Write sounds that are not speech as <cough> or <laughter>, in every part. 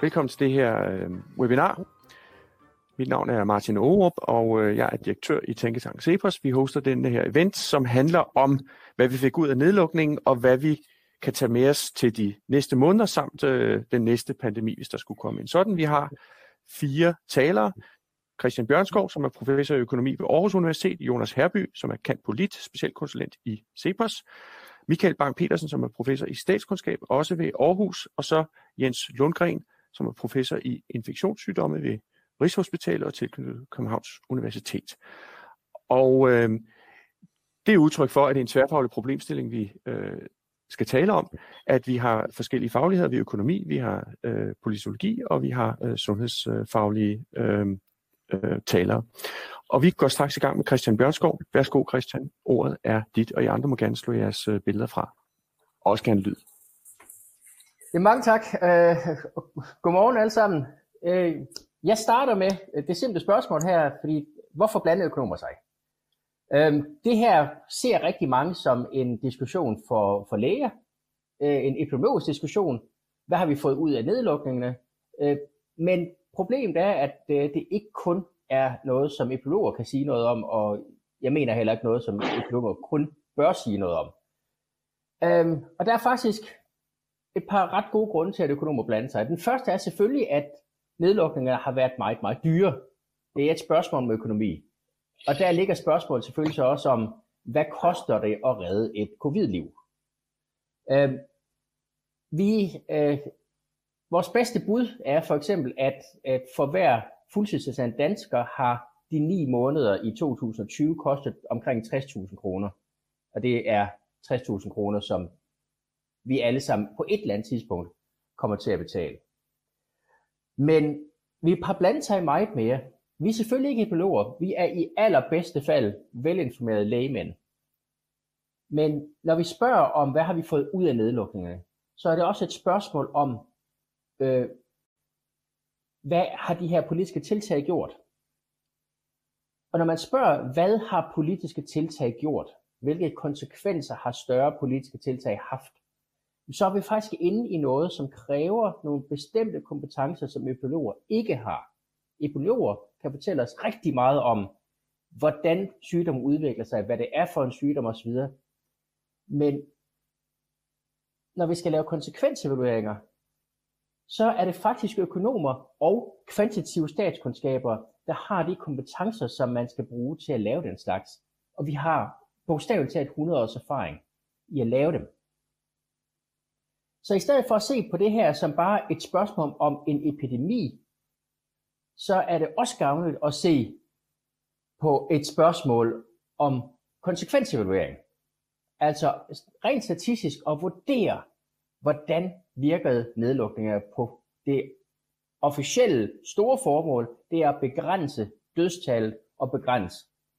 Velkommen til det her øh, webinar. Mit navn er Martin Aarup, og øh, jeg er direktør i Tænketank Cepos. Vi hoster denne her event, som handler om, hvad vi fik ud af nedlukningen, og hvad vi kan tage med os til de næste måneder, samt øh, den næste pandemi, hvis der skulle komme en sådan. Vi har fire talere. Christian Bjørnskov, som er professor i økonomi ved Aarhus Universitet, Jonas Herby, som er kant polit, specialkonsulent i Cepos, Michael Bang petersen som er professor i statskundskab, også ved Aarhus, og så Jens Lundgren, som er professor i infektionssygdomme ved Rigshospitalet og tilknyttet Københavns Universitet. Og øh, det er udtryk for, at det er en tværfaglig problemstilling, vi øh, skal tale om, at vi har forskellige fagligheder. Vi har økonomi, vi har øh, politologi, og vi har øh, sundhedsfaglige øh, øh, talere. Og vi går straks i gang med Christian Bjørnskov. Værsgo Christian, ordet er dit, og I andre må gerne slå jeres øh, billeder fra. Også gerne lyd. Ja, mange tak. Øh, godmorgen alle sammen. Øh, jeg starter med øh, det simple spørgsmål her, fordi hvorfor blandede økonomer sig? Øh, det her ser rigtig mange som en diskussion for, for læger, øh, en epidemiologisk diskussion. Hvad har vi fået ud af nedlukningerne? Øh, men problemet er, at øh, det ikke kun er noget, som epidemiologer kan sige noget om, og jeg mener heller ikke noget, som epidemiologer kun bør sige noget om. Øhm, og der er faktisk et par ret gode grunde til, at økonomer blander sig. Den første er selvfølgelig, at nedlukningerne har været meget, meget dyre. Det er et spørgsmål om økonomi. Og der ligger spørgsmålet selvfølgelig så også om, hvad koster det at redde et covid-liv? Øhm, vi, øh, vores bedste bud er for eksempel, at, at for hver fuldtidsassistent dansker har de ni måneder i 2020 kostet omkring 60.000 kroner. Og det er 60.000 kroner, som vi alle sammen på et eller andet tidspunkt kommer til at betale. Men vi har blandet sig meget mere. Vi er selvfølgelig ikke epidemiologer. Vi er i allerbedste fald velinformerede lægemænd. Men når vi spørger om, hvad har vi fået ud af nedlukningerne, så er det også et spørgsmål om, øh, hvad har de her politiske tiltag gjort? Og når man spørger, hvad har politiske tiltag gjort? Hvilke konsekvenser har større politiske tiltag haft? så er vi faktisk inde i noget, som kræver nogle bestemte kompetencer, som epidemiologer ikke har. Epidemiologer kan fortælle os rigtig meget om, hvordan sygdommen udvikler sig, hvad det er for en sygdom osv. Men når vi skal lave konsekvensevalueringer, så er det faktisk økonomer og kvantitative statskundskaber, der har de kompetencer, som man skal bruge til at lave den slags. Og vi har bogstaveligt talt 100 års erfaring i at lave dem. Så i stedet for at se på det her som bare et spørgsmål om en epidemi, så er det også gavnligt at se på et spørgsmål om konsekvensevaluering. Altså rent statistisk at vurdere, hvordan virkede nedlukninger på det officielle store formål, det er at begrænse dødstallet og begrænse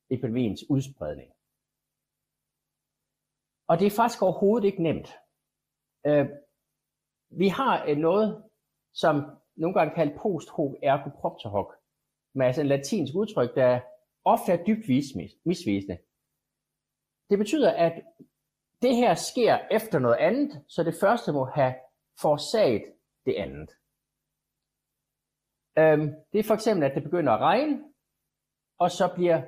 epidemiens udspredning. Og det er faktisk overhovedet ikke nemt. Øh, vi har øh, noget, som nogle gange kaldt post hoc ergo propter hoc, med altså en latinsk udtryk, der ofte er dybt misvisende. Det betyder, at det her sker efter noget andet, så det første må have forårsaget det andet. Øhm, det er for eksempel, at det begynder at regne, og så bliver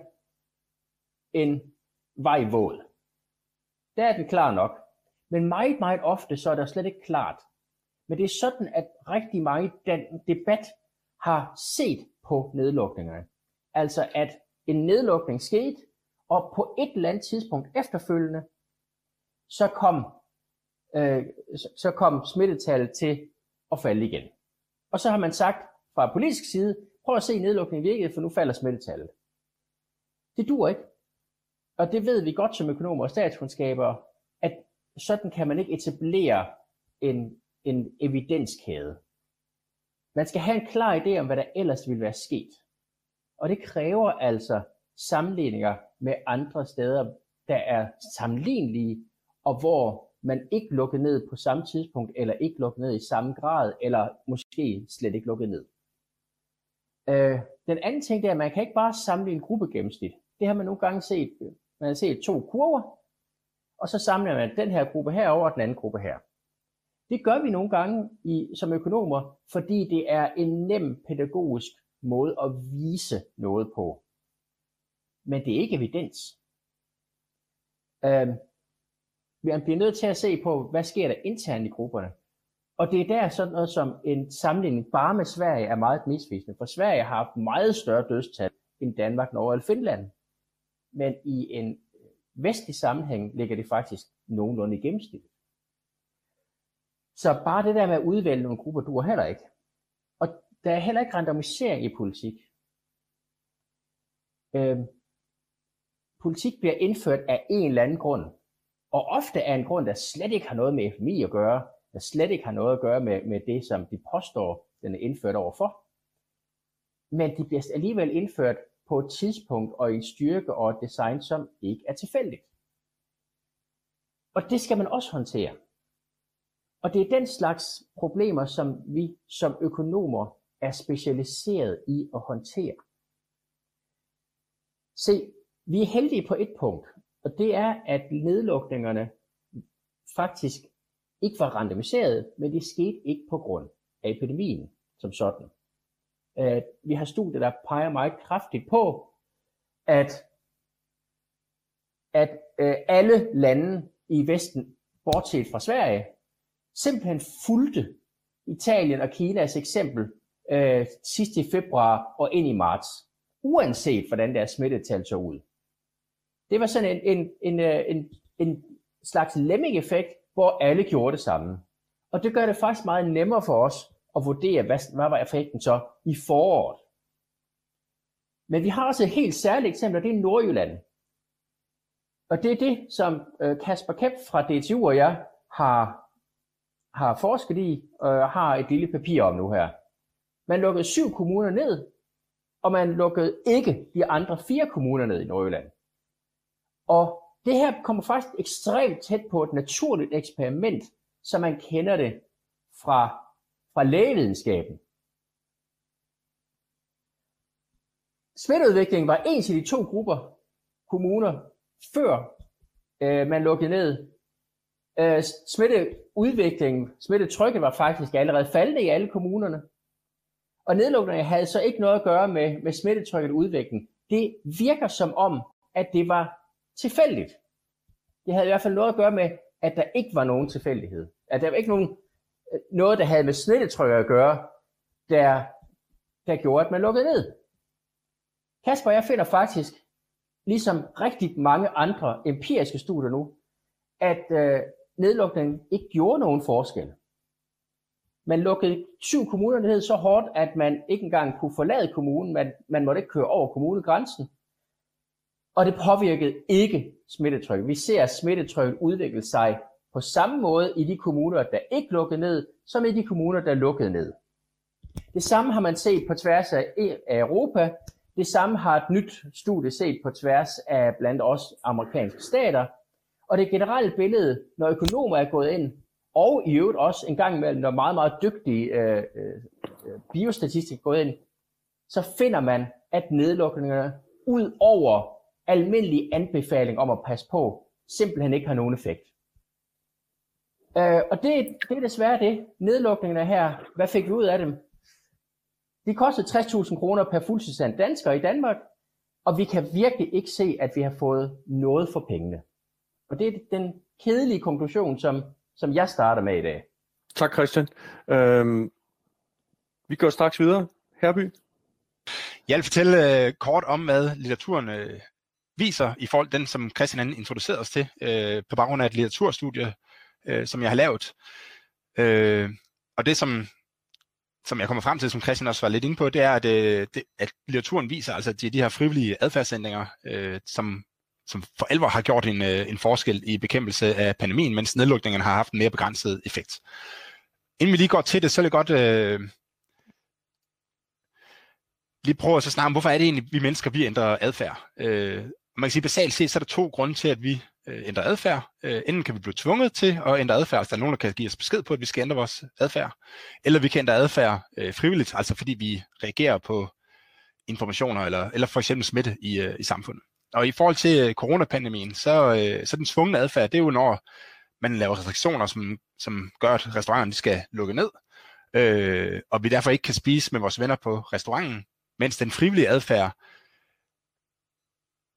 en vej våd. Der er den klar nok. Men meget, meget ofte, så er der slet ikke klart, men det er sådan, at rigtig meget den debat har set på nedlukningerne. Altså at en nedlukning skete, og på et eller andet tidspunkt efterfølgende, så kom, øh, så kom smittetallet til at falde igen. Og så har man sagt fra politisk side, prøv at se nedlukningen virkede, for nu falder smittetallet. Det dur ikke. Og det ved vi godt som økonomer og statskundskaber, at sådan kan man ikke etablere en en evidenskæde. Man skal have en klar idé om, hvad der ellers ville være sket. Og det kræver altså sammenligninger med andre steder, der er sammenlignelige, og hvor man ikke lukket ned på samme tidspunkt, eller ikke lukket ned i samme grad, eller måske slet ikke lukket ned. Øh, den anden ting er, at man kan ikke bare samle en gruppe gennemsnit. Det har man nogle gange set. Man har set to kurver, og så samler man den her gruppe her over den anden gruppe her. Det gør vi nogle gange i, som økonomer, fordi det er en nem pædagogisk måde at vise noget på. Men det er ikke evidens. Øhm, man bliver nødt til at se på, hvad sker der internt i grupperne. Og det er der sådan noget som en sammenligning bare med Sverige er meget misvisende, for Sverige har haft meget større dødstal end Danmark, Norge eller Finland. Men i en øh, vestlig sammenhæng ligger det faktisk nogenlunde i gennemsnit. Så bare det der med at udvælge nogle grupper duer heller ikke. Og der er heller ikke randomisering i politik. Øh, politik bliver indført af en eller anden grund. Og ofte er en grund, der slet ikke har noget med FMI at gøre, der slet ikke har noget at gøre med, med det, som de påstår, den er indført overfor. Men de bliver alligevel indført på et tidspunkt og i en styrke og et design, som ikke er tilfældigt. Og det skal man også håndtere. Og det er den slags problemer, som vi som økonomer er specialiseret i at håndtere. Se, vi er heldige på et punkt, og det er, at nedlukningerne faktisk ikke var randomiseret, men det skete ikke på grund af epidemien som sådan. Øh, vi har studier, der peger meget kraftigt på, at, at øh, alle lande i Vesten, bortset fra Sverige, simpelthen fulgte Italien og Kinas eksempel øh, sidst i februar og ind i marts, uanset hvordan deres smittetal så ud. Det var sådan en, en, en, øh, en, en slags lemming-effekt, hvor alle gjorde det samme. Og det gør det faktisk meget nemmere for os at vurdere, hvad, hvad var effekten så i foråret. Men vi har også et helt særligt eksempel, og det er Nordjylland. Og det er det, som øh, Kasper Kemp fra DTU og jeg har, har forsket i, og har et lille papir om nu her. Man lukkede syv kommuner ned, og man lukkede ikke de andre fire kommuner ned i Nordjylland. Og det her kommer faktisk ekstremt tæt på et naturligt eksperiment, som man kender det fra, fra lægevidenskaben. Smitteudviklingen var ens i de to grupper kommuner, før øh, man lukkede ned. Øh, smitteudviklingen, smittetrykket var faktisk allerede faldende i alle kommunerne. Og nedlukningen havde så ikke noget at gøre med, med smittetrykket udvikling. Det virker som om, at det var tilfældigt. Det havde i hvert fald noget at gøre med, at der ikke var nogen tilfældighed. At der var ikke nogen, øh, noget, der havde med smittetryk at gøre, der, der gjorde, at man lukkede ned. Kasper, jeg finder faktisk, ligesom rigtig mange andre empiriske studier nu, at øh, nedlukningen ikke gjorde nogen forskel. Man lukkede syv kommuner ned så hårdt, at man ikke engang kunne forlade kommunen. Man, man måtte ikke køre over kommunegrænsen og det påvirkede ikke smittetrykket. Vi ser smittetrykket udvikle sig på samme måde i de kommuner, der ikke lukkede ned, som i de kommuner, der lukkede ned. Det samme har man set på tværs e- af Europa. Det samme har et nyt studie set på tværs af blandt os amerikanske stater. Og det generelle billede, når økonomer er gået ind, og i øvrigt også en gang imellem, når meget, meget dygtige øh, øh, øh biostatistik er gået ind, så finder man, at nedlukningerne ud over almindelig anbefaling om at passe på, simpelthen ikke har nogen effekt. Øh, og det, det er desværre det. Nedlukningerne her, hvad fik vi ud af dem? De kostede 60.000 kroner per fuldtidsand dansker i Danmark, og vi kan virkelig ikke se, at vi har fået noget for pengene. Og det er den kedelige konklusion, som, som jeg starter med i dag. Tak Christian. Øhm, vi går straks videre. Herby? Jeg vil fortælle øh, kort om, hvad litteraturen øh, viser i forhold til den, som Christian introducerede os til, øh, på baggrund af et litteraturstudie, øh, som jeg har lavet. Øh, og det, som, som jeg kommer frem til, som Christian også var lidt inde på, det er, at, øh, det, at litteraturen viser, altså, de, de her frivillige adfærdsændringer, øh, som, som for alvor har gjort en, øh, en forskel i bekæmpelse af pandemien, mens nedlukningen har haft en mere begrænset effekt. Inden vi lige går til det, så er det godt øh, lige prøve at så snakke om, hvorfor er det egentlig, vi mennesker vi ændrer adfærd. Øh, man kan sige, basalt set, så er der to grunde til, at vi øh, ændrer adfærd. Øh, enten kan vi blive tvunget til at ændre adfærd, altså der er nogen, der kan give os besked på, at vi skal ændre vores adfærd, eller vi kan ændre adfærd øh, frivilligt, altså fordi vi reagerer på informationer eller, eller for eksempel smitte i, øh, i samfundet. og i forhold til øh, coronapandemien, så, øh, så den tvungne adfærd, det er jo når man laver restriktioner, som, som gør, at restauranterne skal lukke ned, øh, og vi derfor ikke kan spise med vores venner på restauranten, mens den frivillige adfærd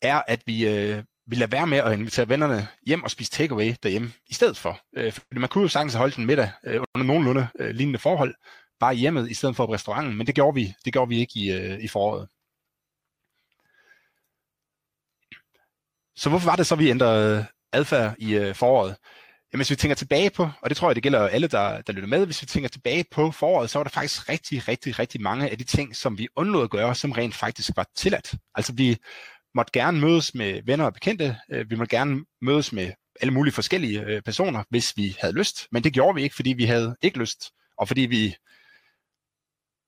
er, at vi, øh, vi lader være med at invitere vennerne hjem og spise takeaway derhjemme i stedet for. Øh, fordi man kunne jo sagtens holde den middag øh, under nogenlunde øh, lignende forhold, bare hjemmet i stedet for på restauranten, men det gjorde vi, det gjorde vi ikke i, øh, i foråret. Så hvorfor var det så, vi ændrede adfærd i øh, foråret? Jamen, hvis vi tænker tilbage på, og det tror jeg, det gælder alle, der, der lytter med, hvis vi tænker tilbage på foråret, så var der faktisk rigtig, rigtig, rigtig mange af de ting, som vi undlod at gøre, som rent faktisk var tilladt. Altså, vi måtte gerne mødes med venner og bekendte, øh, vi måtte gerne mødes med alle mulige forskellige øh, personer, hvis vi havde lyst, men det gjorde vi ikke, fordi vi havde ikke lyst, og fordi vi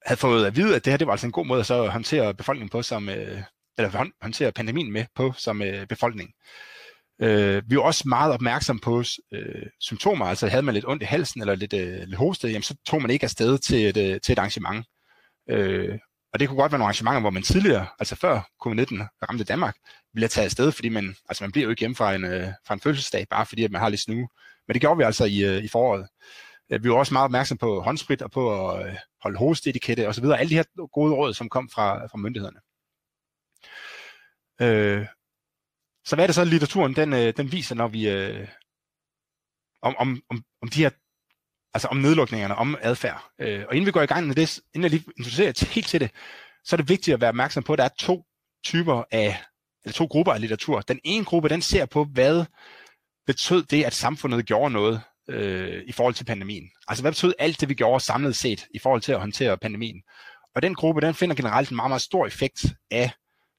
havde fået at vide, at det her det var altså en god måde at så håndtere befolkningen på, som, øh, eller håndtere pandemien med på som øh, befolkning. Øh, vi var også meget opmærksom på øh, symptomer, altså havde man lidt ondt i halsen eller lidt, øh, lidt hoste, jamen, så tog man ikke afsted til et, øh, til et arrangement. Øh, og det kunne godt være nogle arrangementer, hvor man tidligere, altså før covid-19 ramte Danmark, ville have taget afsted, fordi man, altså man bliver jo ikke hjemme fra en, øh, fra en fødselsdag, bare fordi at man har lidt snue. Men det gjorde vi altså i, øh, i foråret. Øh, vi var også meget opmærksom på håndsprit og på at øh, holde hosteetikette osv. Alle de her gode råd, som kom fra, fra myndighederne. Øh, så hvad er det så, litteraturen den, øh, den viser, når vi øh, om, om, om, om de her altså om nedlukningerne, om adfærd. Øh, og inden vi går i gang med det, inden jeg lige introducerer helt til det, så er det vigtigt at være opmærksom på, at der er to typer af, eller to grupper af litteratur. Den ene gruppe, den ser på, hvad betød det, at samfundet gjorde noget øh, i forhold til pandemien. Altså hvad betød alt det, vi gjorde samlet set i forhold til at håndtere pandemien. Og den gruppe, den finder generelt en meget, meget stor effekt af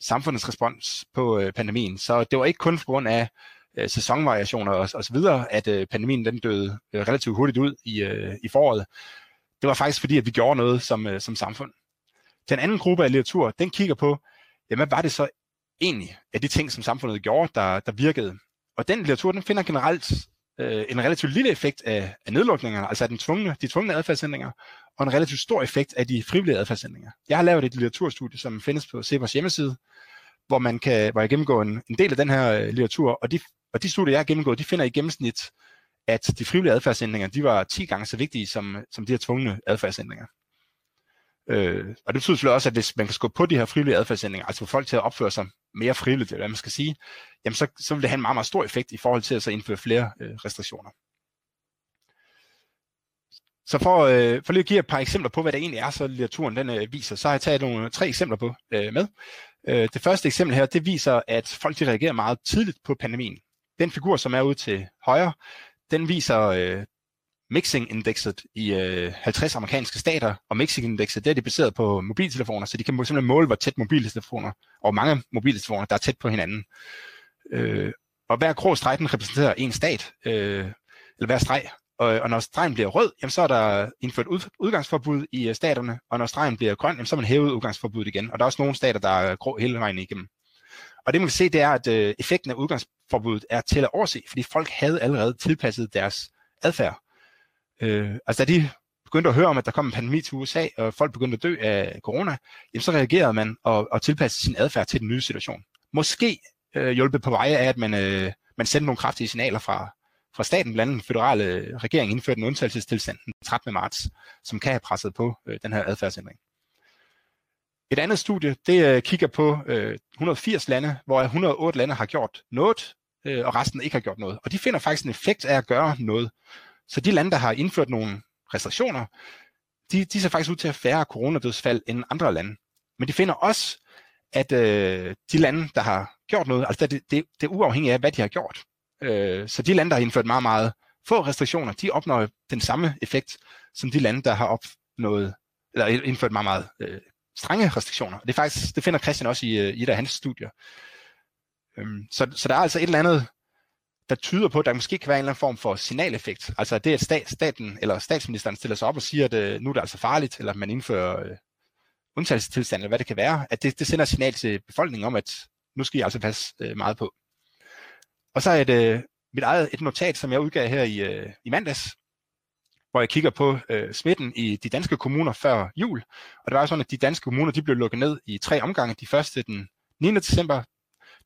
samfundets respons på øh, pandemien. Så det var ikke kun på grund af øh, sæsonvariationer og, og så videre, at øh, pandemien den døde øh, relativt hurtigt ud i, øh, i foråret. Det var faktisk fordi, at vi gjorde noget som, øh, som samfund. Den anden gruppe af litteratur, den kigger på, jamen, hvad var det så egentlig af de ting, som samfundet gjorde, der, der virkede. Og den litteratur, den finder generelt øh, en relativt lille effekt af, af nedlukningerne, altså af den tvungne, de tvungne adfærdsændringer, og en relativt stor effekt af de frivillige adfærdsændringer. Jeg har lavet et litteraturstudie, som findes på Cepos hjemmeside, hvor man kan, hvor jeg gennemgår en, en del af den her øh, litteratur, og de, og de studier, jeg har gennemgået, de finder i gennemsnit, at de frivillige adfærdsændringer, de var 10 gange så vigtige som, som de her tvungne adfærdsændringer. Øh, og det betyder selvfølgelig også, at hvis man kan skubbe på de her frivillige adfærdsændringer, altså få folk til at opføre sig mere frivilligt, eller hvad man skal sige, jamen så, så vil det have en meget, meget stor effekt i forhold til at så indføre flere øh, restriktioner. Så for, øh, for lige at give et par eksempler på, hvad det egentlig er, så litteraturen den, øh, viser, så har jeg taget nogle, tre eksempler på øh, med. Øh, det første eksempel her, det viser, at folk de reagerer meget tidligt på pandemien. Den figur, som er ude til højre, den viser øh, mixing-indekset i øh, 50 amerikanske stater, og mixing-indekset det er det baseret på mobiltelefoner, så de kan simpelthen måle, hvor tæt mobiltelefoner, og mange mobiltelefoner, der er tæt på hinanden. Øh, og hver grå streg, den repræsenterer en stat, øh, eller hver streg, og, og når stregen bliver rød, jamen, så er der indført ud, udgangsforbud i øh, staterne, og når stregen bliver grøn, jamen, så er man hævet udgangsforbuddet igen. Og der er også nogle stater, der er grå hele vejen igennem. Og det man kan se, det er, at øh, effekten af udgangsforbuddet er til at overse, fordi folk havde allerede tilpasset deres adfærd. Øh, altså da de begyndte at høre om, at der kom en pandemi til USA, og folk begyndte at dø af corona, jamen, så reagerede man og, og tilpassede sin adfærd til den nye situation. Måske øh, hjulpet på veje af, at man, øh, man sendte nogle kraftige signaler fra, fra staten, blandt andet den federale regering, indførte en undtagelsestilstand den 13. marts, som kan have presset på øh, den her adfærdsændring. Et andet studie, det øh, kigger på øh, 180 lande, hvor 108 lande har gjort noget, øh, og resten ikke har gjort noget. Og de finder faktisk en effekt af at gøre noget. Så de lande, der har indført nogle restriktioner, de, de ser faktisk ud til at have færre coronadødsfald end andre lande. Men de finder også, at øh, de lande, der har gjort noget, altså det, det, det er uafhængigt af, hvad de har gjort. Øh, så de lande, der har indført meget, meget få restriktioner, de opnår den samme effekt, som de lande, der har opnået, eller indført meget, meget øh, strenge restriktioner. Det, er faktisk, det finder Christian også i, øh, i et af hans studier. Øhm, så, så der er altså et eller andet, der tyder på, at der måske kan være en eller anden form for signaleffekt. Altså det, at stat, staten eller statsministeren stiller sig op og siger, at øh, nu er det altså farligt, eller at man indfører øh, undtagelsestilstand, eller hvad det kan være, at det, det sender et signal til befolkningen om, at nu skal I altså passe øh, meget på. Og så er det øh, mit eget et notat, som jeg udgav her i, øh, i mandags, hvor jeg kigger på øh, smitten i de danske kommuner før jul. Og det var sådan, at de danske kommuner de blev lukket ned i tre omgange. De første den 9. december,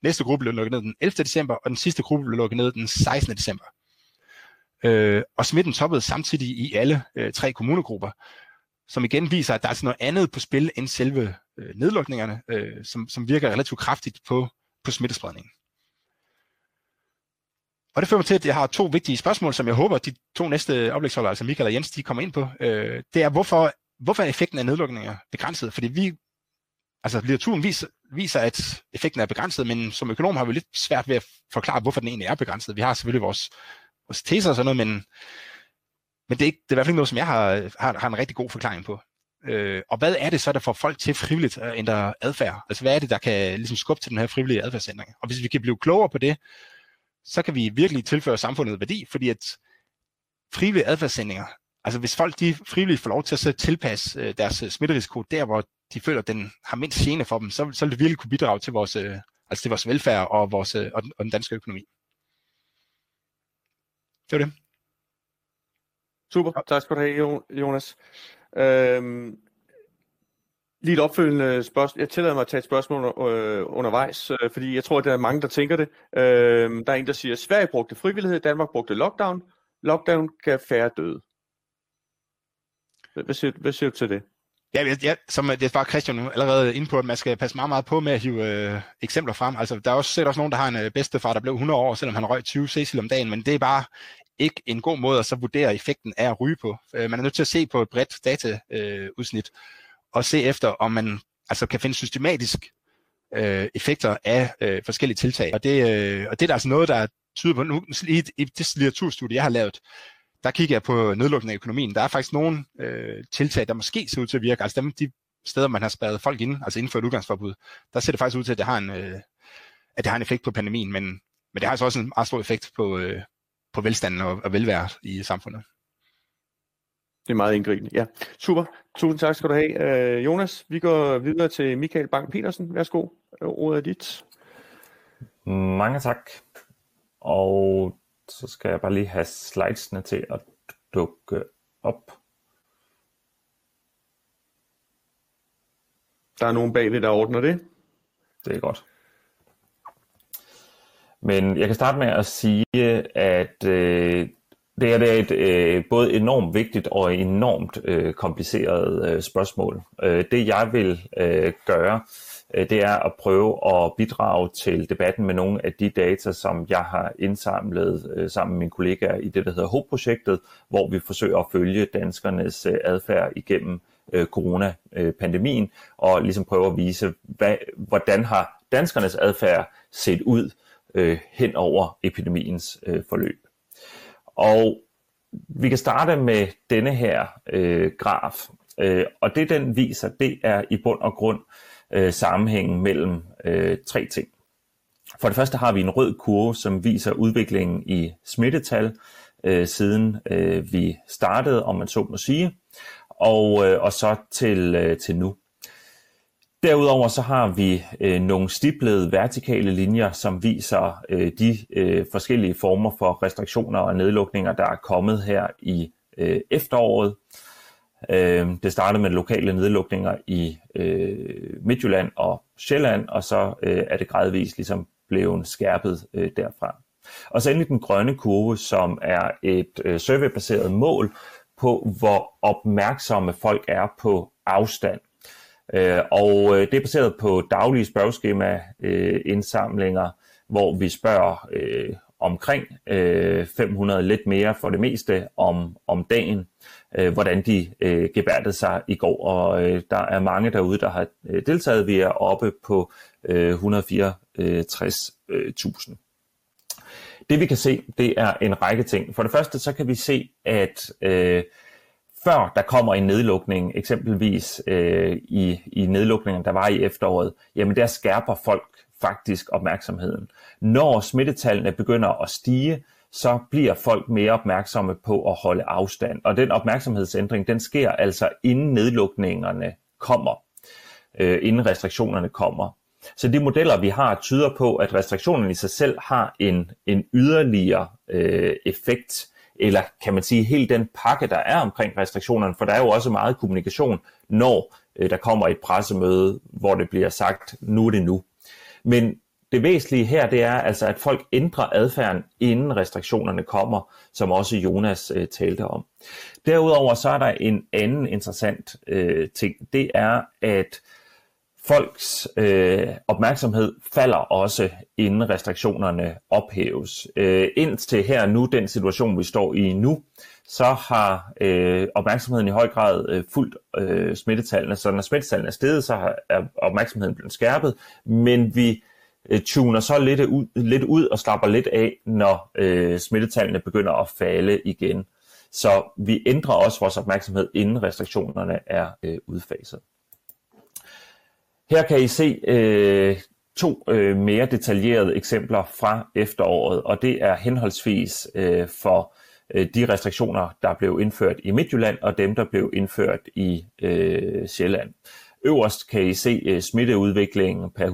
næste gruppe blev lukket ned den 11. december, og den sidste gruppe blev lukket ned den 16. december. Øh, og smitten toppede samtidig i alle øh, tre kommunegrupper, som igen viser, at der er altså noget andet på spil end selve øh, nedlukningerne, øh, som, som virker relativt kraftigt på, på smittespredningen. Og det fører mig til, at jeg har to vigtige spørgsmål, som jeg håber, de to næste oplægsholdere, altså Michael og Jens, de kommer ind på. Øh, det er, hvorfor, hvorfor er effekten af nedlukninger begrænset? Fordi vi, altså litteraturen viser, viser, at effekten er begrænset, men som økonom har vi lidt svært ved at forklare, hvorfor den egentlig er begrænset. Vi har selvfølgelig vores, vores teser og sådan noget, men, men det, er ikke, det er i hvert fald ikke noget, som jeg har, har, har en rigtig god forklaring på. Øh, og hvad er det så, der får folk til frivilligt at ændre adfærd? Altså hvad er det, der kan ligesom skubbe til den her frivillige adfærdsændring? Og hvis vi kan blive klogere på det, så kan vi virkelig tilføre samfundet værdi, fordi at frivillige adfærdsændringer, altså hvis folk de frivilligt får lov til at så tilpasse øh, deres øh, smitterisiko der, hvor de føler, at den har mindst gene for dem, så, så vil det virkelig kunne bidrage til vores, øh, altså til vores velfærd og, vores, øh, og, den, og den danske økonomi. Det var det. Super, tak skal du have, Jonas. Øhm, lige et opfølgende spørgsmål. Jeg tillader mig at tage et spørgsmål øh, undervejs, øh, fordi jeg tror, at der er mange, der tænker det. Øh, der er en, der siger, at Sverige brugte frivillighed, Danmark brugte lockdown. Lockdown kan færre døde. Hvad siger, hvad siger du til det? Ja, ja, som øh, det var Christian allerede inde på, at man skal passe meget, meget på med at hive øh, eksempler frem. Altså, der er også, set også nogen, der har en øh, bedstefar, der blev 100 år, selvom han røg 20 cecil om dagen, men det er bare ikke en god måde at så vurdere effekten af at ryge på. Øh, man er nødt til at se på et bredt dataudsnit øh, og se efter, om man altså kan finde systematisk øh, effekter af øh, forskellige tiltag. Og det, øh, og det er der altså noget, der tyder på, nu i, i det litteraturstudie, jeg har lavet, der kigger jeg på nedlukningen af økonomien. Der er faktisk nogle øh, tiltag, der måske ser ud til at virke. Altså dem, de steder, man har spadet folk ind, altså inden for et udgangsforbud, der ser det faktisk ud til, at det har en, øh, at det har en effekt på pandemien, men, men det har altså også en meget stor effekt på, øh, på velstanden og, og velværet i samfundet. Det er meget indgribende. Ja, super. Tusind tak skal du have. Øh, Jonas, vi går videre til Michael Bang-Petersen. Værsgo. Ordet er dit. Mange tak. Og så skal jeg bare lige have slidesene til at dukke op. Der er nogen bagved, der ordner det. Det er godt. Men jeg kan starte med at sige, at øh, det, er, det er et øh, både enormt vigtigt og enormt øh, kompliceret øh, spørgsmål. Øh, det jeg vil øh, gøre, øh, det er at prøve at bidrage til debatten med nogle af de data, som jeg har indsamlet øh, sammen med mine kollegaer i det, der hedder HOPE-projektet, hvor vi forsøger at følge danskernes øh, adfærd igennem øh, coronapandemien, og ligesom prøve at vise, hvad, hvordan har danskernes adfærd set ud øh, hen over epidemiens øh, forløb. Og vi kan starte med denne her øh, graf, øh, og det den viser, det er i bund og grund øh, sammenhængen mellem øh, tre ting. For det første har vi en rød kurve, som viser udviklingen i smittetal, øh, siden øh, vi startede, om man så må sige, og, øh, og så til, øh, til nu. Derudover så har vi øh, nogle stiplede vertikale linjer, som viser øh, de øh, forskellige former for restriktioner og nedlukninger, der er kommet her i øh, efteråret. Øh, det startede med lokale nedlukninger i øh, Midtjylland og Sjælland, og så øh, er det gradvist ligesom blevet skærpet øh, derfra. Og så endelig den grønne kurve, som er et øh, surveybaseret mål på, hvor opmærksomme folk er på afstand. Øh, og øh, det er baseret på daglige spørgeskema-indsamlinger, øh, hvor vi spørger øh, omkring øh, 500 lidt mere for det meste om, om dagen, øh, hvordan de øh, gebærdede sig i går. Og øh, der er mange derude, der har øh, deltaget. Vi er oppe på øh, 164.000. Øh, det vi kan se, det er en række ting. For det første så kan vi se, at øh, før der kommer en nedlukning, eksempelvis øh, i, i nedlukningen, der var i efteråret, jamen der skærper folk faktisk opmærksomheden. Når smittetallene begynder at stige, så bliver folk mere opmærksomme på at holde afstand. Og den opmærksomhedsændring, den sker altså inden nedlukningerne kommer, øh, inden restriktionerne kommer. Så de modeller, vi har, tyder på, at restriktionerne i sig selv har en, en yderligere øh, effekt eller kan man sige hele den pakke, der er omkring restriktionerne, for der er jo også meget kommunikation, når øh, der kommer et pressemøde, hvor det bliver sagt, nu er det nu. Men det væsentlige her, det er altså, at folk ændrer adfærden, inden restriktionerne kommer, som også Jonas øh, talte om. Derudover så er der en anden interessant øh, ting. Det er, at folks øh, opmærksomhed falder også, inden restriktionerne ophæves. Øh, indtil her nu, den situation vi står i nu, så har øh, opmærksomheden i høj grad øh, fuldt øh, smittetallene. Så når smittetallene er steget, så har, er opmærksomheden blevet skærpet, men vi øh, tuner så lidt ud, lidt ud og slapper lidt af, når øh, smittetallene begynder at falde igen. Så vi ændrer også vores opmærksomhed, inden restriktionerne er øh, udfaset. Her kan I se øh, to øh, mere detaljerede eksempler fra efteråret, og det er henholdsvis øh, for øh, de restriktioner, der blev indført i Midtjylland, og dem, der blev indført i øh, Sjælland. Øverst kan I se øh, smitteudviklingen per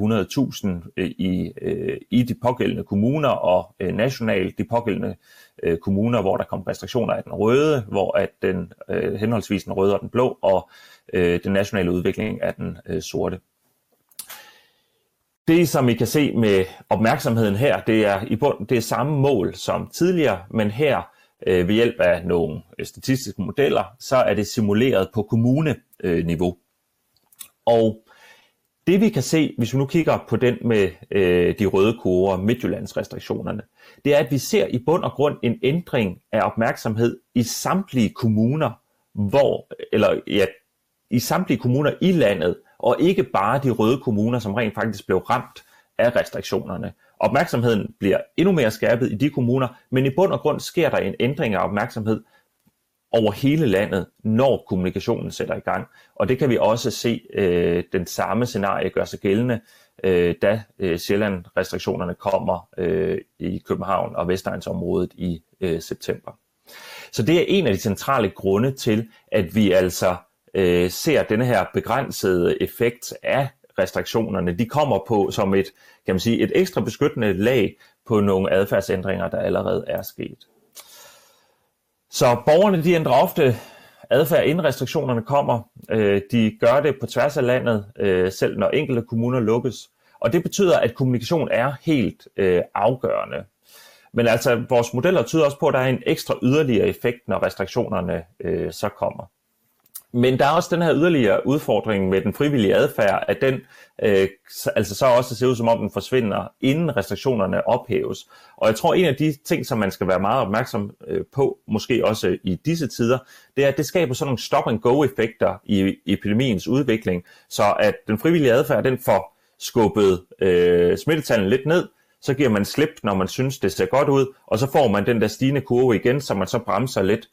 100.000 øh, i, øh, i de pågældende kommuner og øh, nationalt de pågældende øh, kommuner, hvor der kom restriktioner af den røde, hvor at den øh, henholdsvis den røde og den blå, og øh, den nationale udvikling af den øh, sorte. Det, som I kan se med opmærksomheden her, det er i bund det er samme mål som tidligere, men her øh, ved hjælp af nogle øh, statistiske modeller, så er det simuleret på kommuneniveau. Og det vi kan se, hvis vi nu kigger på den med øh, de røde kurver, Midtjyllandsrestriktionerne, det er, at vi ser i bund og grund en ændring af opmærksomhed i samtlige kommuner, hvor, eller ja, i samtlige kommuner i landet, og ikke bare de røde kommuner, som rent faktisk blev ramt af restriktionerne. Opmærksomheden bliver endnu mere skærpet i de kommuner, men i bund og grund sker der en ændring af opmærksomhed over hele landet, når kommunikationen sætter i gang. Og det kan vi også se øh, den samme scenarie gør sig gældende, øh, da øh, Sjælland-restriktionerne kommer øh, i København og Vestegnsområdet i øh, september. Så det er en af de centrale grunde til, at vi altså øh, ser denne her begrænsede effekt af restriktionerne. De kommer på som et, kan man sige, et ekstra beskyttende lag på nogle adfærdsændringer, der allerede er sket. Så borgerne de ændrer ofte adfærd, inden restriktionerne kommer. Øh, de gør det på tværs af landet, øh, selv når enkelte kommuner lukkes. Og det betyder, at kommunikation er helt øh, afgørende. Men altså, vores modeller tyder også på, at der er en ekstra yderligere effekt, når restriktionerne øh, så kommer. Men der er også den her yderligere udfordring med den frivillige adfærd, at den øh, altså så også ser ud som om den forsvinder, inden restriktionerne ophæves. Og jeg tror, en af de ting, som man skal være meget opmærksom øh, på, måske også i disse tider, det er, at det skaber sådan nogle stop-and-go-effekter i epidemiens udvikling, så at den frivillige adfærd, den får skubbet øh, smittetallene lidt ned, så giver man slip, når man synes, det ser godt ud, og så får man den der stigende kurve igen, så man så bremser lidt,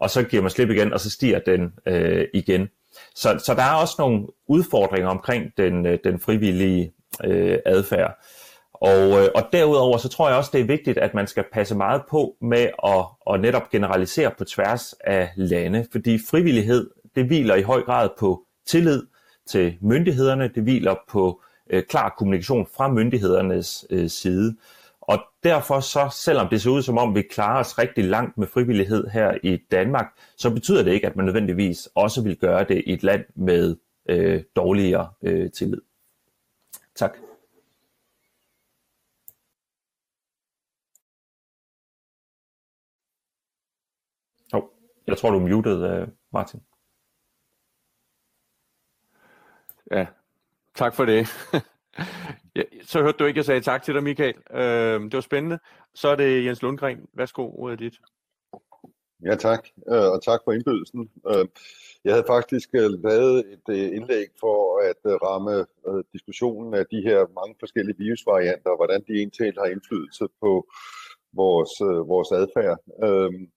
og så giver man slip igen, og så stiger den øh, igen. Så, så der er også nogle udfordringer omkring den, øh, den frivillige øh, adfærd. Og, øh, og derudover så tror jeg også, det er vigtigt, at man skal passe meget på med at, at netop generalisere på tværs af lande, fordi frivillighed, det hviler i høj grad på tillid til myndighederne, det hviler på øh, klar kommunikation fra myndighedernes øh, side. Og derfor så, selvom det ser ud som om vi klarer os rigtig langt med frivillighed her i Danmark, så betyder det ikke, at man nødvendigvis også vil gøre det i et land med øh, dårligere øh, tillid. Tak. Oh, jeg tror, du er muted, øh, Martin. Ja, tak for det. Ja, så hørte du ikke, jeg sagde tak til dig, Michael. Øh, det var spændende. Så er det Jens Lundgren. Værsgo, ordet dit. Ja, tak. Øh, og tak for indbydelsen. Øh, jeg havde faktisk øh, lavet et øh, indlæg for at øh, ramme diskussionen af de her mange forskellige virusvarianter, og hvordan de egentlig har indflydelse på vores, vores adfærd øhm,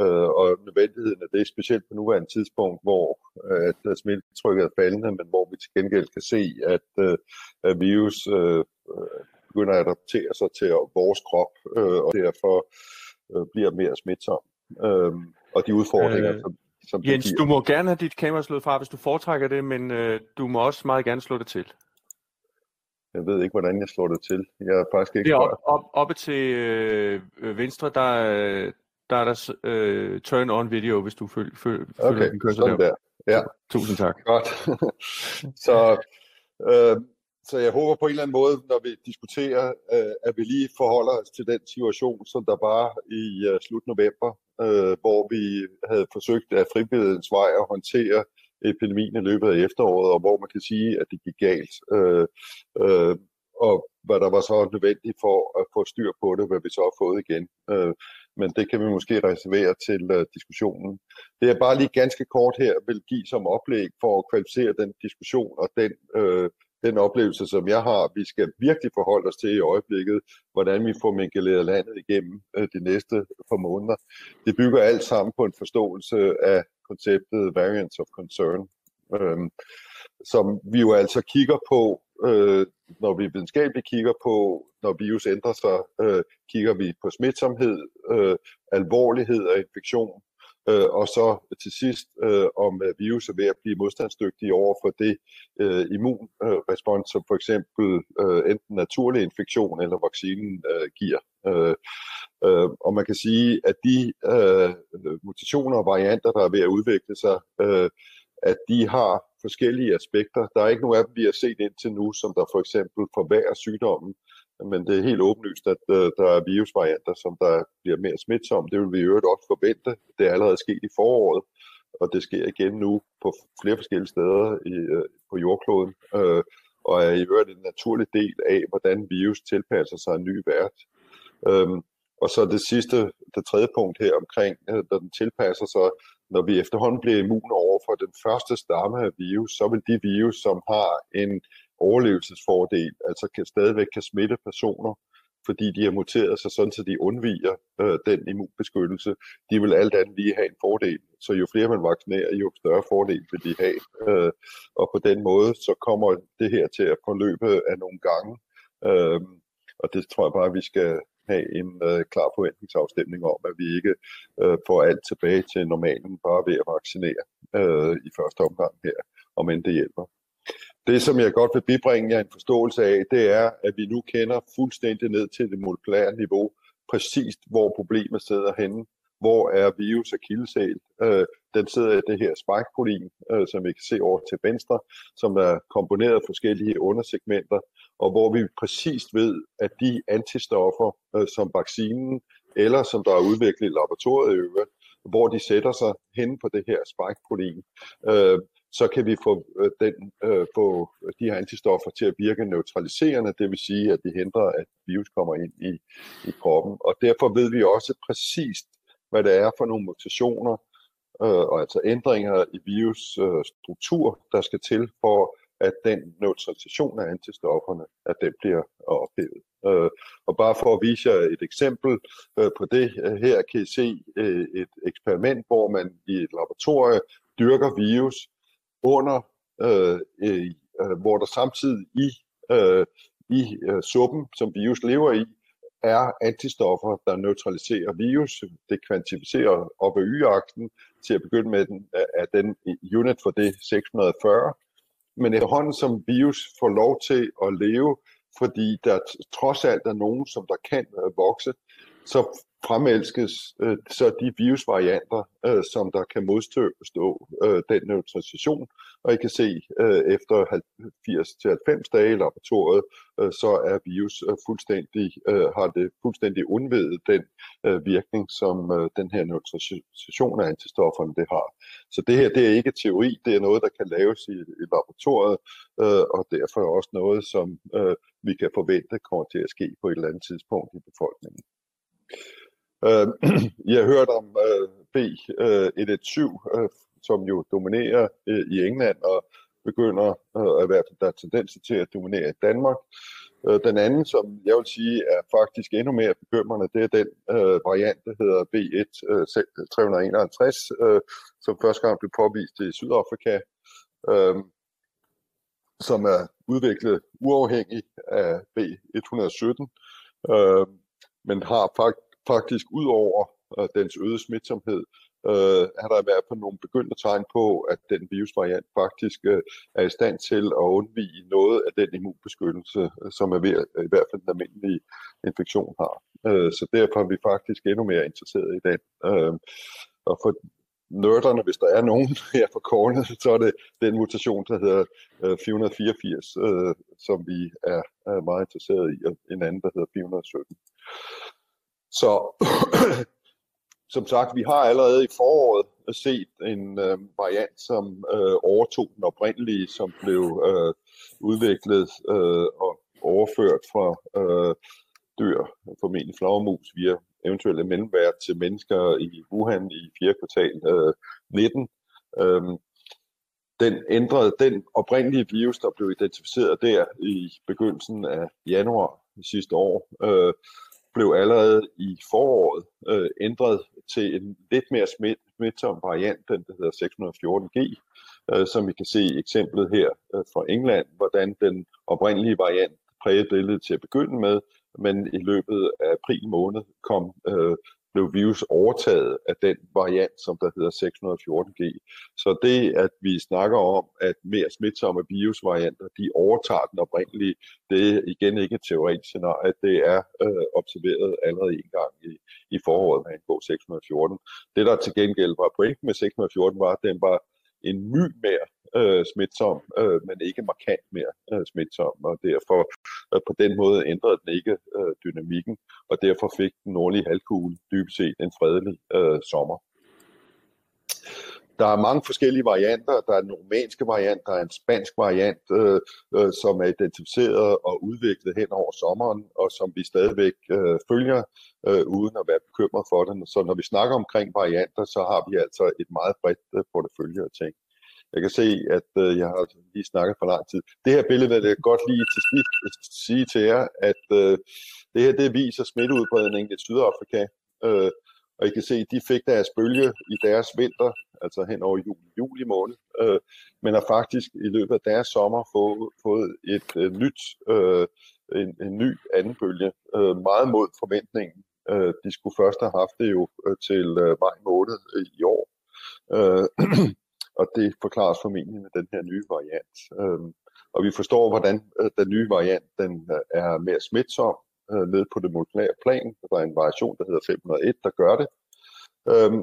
øh, og nødvendigheden af det, specielt på nuværende tidspunkt, hvor øh, at smittetrykket er faldende, men hvor vi til gengæld kan se, at, øh, at virus øh, begynder at adaptere sig til vores krop, øh, og derfor øh, bliver mere smitsom. Øh, og de udfordringer, øh, som, som Jens, du må gerne have dit kamera slået fra, hvis du foretrækker det, men øh, du må også meget gerne slå det til. Jeg ved ikke, hvordan jeg slår det til. Jeg er faktisk ikke... Det er op, op, oppe til øh, venstre, der, der er der øh, turn on video, hvis du føl, føl, okay, den kører der. der. Ja. Tusind tak. Godt. <laughs> så øh, så jeg håber på en eller anden måde, når vi diskuterer, øh, at vi lige forholder os til den situation, som der var i øh, slut november, øh, hvor vi havde forsøgt at frivillighedens vej at håndtere epidemien i løbet af efteråret, og hvor man kan sige, at det gik galt. Øh, øh, og hvad der var så nødvendigt for at få styr på det, hvad vi så har fået igen. Øh, men det kan vi måske reservere til øh, diskussionen. Det er bare lige ganske kort her vil give som oplæg for at kvalificere den diskussion og den, øh, den oplevelse, som jeg har. Vi skal virkelig forholde os til i øjeblikket, hvordan vi får mingeleret landet igennem øh, de næste par måneder. Det bygger alt sammen på en forståelse af konceptet variants of concern, øh, som vi jo altså kigger på øh, når vi videnskabeligt kigger på, når virus ændrer sig, øh, kigger vi på smitsomhed, øh, alvorlighed af infektion, øh, og så til sidst, øh, om øh, virus er ved at blive modstandsdygtig over for det øh, immunrespons, som for eksempel øh, enten naturlig infektion eller vaccinen øh, giver. Øh, øh, og man kan sige, at de øh, mutationer og varianter, der er ved at udvikle sig, øh, at de har forskellige aspekter. Der er ikke nogen af dem, vi har set indtil nu, som der for eksempel forværrer sygdommen, men det er helt åbenlyst, at øh, der er virusvarianter, som der bliver mere smitsomme. Det vil vi i øvrigt også forvente. Det er allerede sket i foråret, og det sker igen nu på flere forskellige steder i, øh, på jordkloden, uh, og er i øvrigt en naturlig del af, hvordan virus tilpasser sig en ny vært. Um, og så det sidste, det tredje punkt her omkring, når den tilpasser sig, når vi efterhånden bliver immune over for den første stamme af virus, så vil de virus, som har en overlevelsesfordel, altså kan stadigvæk kan smitte personer, fordi de har muteret sig sådan, så de undviger øh, den immunbeskyttelse, de vil alt andet lige have en fordel. Så jo flere man vaccinerer, jo større fordel vil de have. Øh, og på den måde, så kommer det her til at forløbe af nogle gange. Øh, og det tror jeg bare, vi skal have en øh, klar forventningsafstemning om, at vi ikke øh, får alt tilbage til normalen bare ved at vaccinere øh, i første omgang her, om end det hjælper. Det, som jeg godt vil bibringe jer en forståelse af, det er, at vi nu kender fuldstændig ned til det molekylære niveau, præcist hvor problemet sidder henne, hvor er virus og kildesæl. Øh, den sidder i det her spike-protein, øh, som vi kan se over til venstre, som er komponeret af forskellige undersegmenter, og hvor vi præcist ved, at de antistoffer, øh, som vaccinen eller som der er udviklet i laboratoriet i øvrigt, hvor de sætter sig hen på det her spike-protein, øh, så kan vi få, øh, den, øh, få de her antistoffer til at virke neutraliserende, det vil sige, at de hindrer, at virus kommer ind i, i kroppen. Og derfor ved vi også præcist, hvad det er for nogle mutationer, øh, og altså ændringer i virus øh, struktur, der skal til for, at den neutralisation af antistofferne, at den bliver ophævet. Øh, og bare for at vise jer et eksempel øh, på det, øh, her kan I se øh, et eksperiment, hvor man i et laboratorie dyrker virus under, øh, øh, hvor der samtidig i, øh, i øh, suppen, som virus lever i, er antistoffer, der neutraliserer virus. Det kvantificerer op ad y-aksen til at begynde med den, øh, af den unit for det 640. Men efterhånden som virus får lov til at leve, fordi der trods alt er nogen, som der kan øh, vokse, så fremelskes øh, så de virusvarianter, øh, som der kan modstå øh, den neutralisation. Og I kan se, øh, efter 80-90 dage i laboratoriet, øh, så er virus øh, fuldstændig, øh, har det fuldstændig undvedet den øh, virkning, som øh, den her neutralisation af antistofferne det har. Så det her det er ikke teori, det er noget, der kan laves i, i laboratoriet, øh, og derfor også noget, som øh, vi kan forvente kommer til at ske på et eller andet tidspunkt i befolkningen. Øh, <clears throat> I har hørt om øh, B117, øh, øh, som jo dominerer øh, i England og begynder øh, at være der er tendenser til at dominere i Danmark. Øh, den anden, som jeg vil sige er faktisk endnu mere bekymrende, det er den øh, variant, der hedder B1351, øh, øh, øh, som første gang blev påvist i Sydafrika, øh, som er udviklet uafhængig af B117, øh, men har faktisk faktisk ud over øh, dens øgede smitsomhed, øh, har der været på nogle begyndte tegn på, at den virusvariant faktisk øh, er i stand til at undvige noget af den immunbeskyttelse, øh, som er ved, øh, i hvert fald den almindelige infektion har. Øh, så derfor er vi faktisk endnu mere interesseret i den. Øh, og for, nørderne, hvis der er nogen <laughs> her på kornet, så er det den mutation, der hedder øh, 484, øh, som vi er, er meget interesseret i, og en anden, der hedder 417. Så <clears throat> som sagt, vi har allerede i foråret set en øh, variant, som øh, overtog den oprindelige, som blev øh, udviklet øh, og overført fra øh, dyr, formentlig flagermus, via eventuelle mellemvært til mennesker i Wuhan i 4. kvartal øh, 19. Øhm, den ændrede den oprindelige virus, der blev identificeret der i begyndelsen af januar sidste år, øh, blev allerede i foråret øh, ændret til en lidt mere smit, smitsom variant, den der hedder 614G, øh, som vi kan se i eksemplet her øh, fra England, hvordan den oprindelige variant prægede billedet til at begynde med, men i løbet af april måned kom øh, blev virus overtaget af den variant, som der hedder 614G. Så det, at vi snakker om, at mere smitsomme virusvarianter, de overtager den oprindelige, det er igen ikke et teoretisk scenarie, det er øh, observeret allerede en gang i, i foråret med NK 614. Det, der til gengæld var pointen med 614, var, at den var en my mere øh, smitsom, øh, men ikke markant mere øh, smitsom, og derfor øh, på den måde ændrede den ikke øh, dynamikken, og derfor fik den nordlige halvkugle dybest set en fredelig øh, sommer. Der er mange forskellige varianter. Der er en romanske variant, der er en spansk variant, øh, øh, som er identificeret og udviklet hen over sommeren, og som vi stadigvæk øh, følger, øh, uden at være bekymret for den. Så når vi snakker omkring varianter, så har vi altså et meget bredt øh, portefølje af ting. Jeg kan se, at øh, jeg har lige snakket for lang tid. Det her billede vil jeg godt lige til sidst øh, sige til jer, at øh, det her det viser smitteudbredningen i Sydafrika. Øh, og I kan se, at de fik deres bølge i deres vinter, altså hen over juli, juli måned, øh, men har faktisk i løbet af deres sommer fået, fået et øh, nyt, øh, en, en ny anden bølge, øh, meget mod forventningen. Øh, de skulle først have haft det jo øh, til øh, maj måned øh, i år. Øh, <clears throat> og det forklares formentlig med den her nye variant. Øh, og vi forstår, hvordan øh, den nye variant den øh, er mere smitsom øh, ned på det molekylære plan. Der er en variation, der hedder 501, der gør det. Øhm,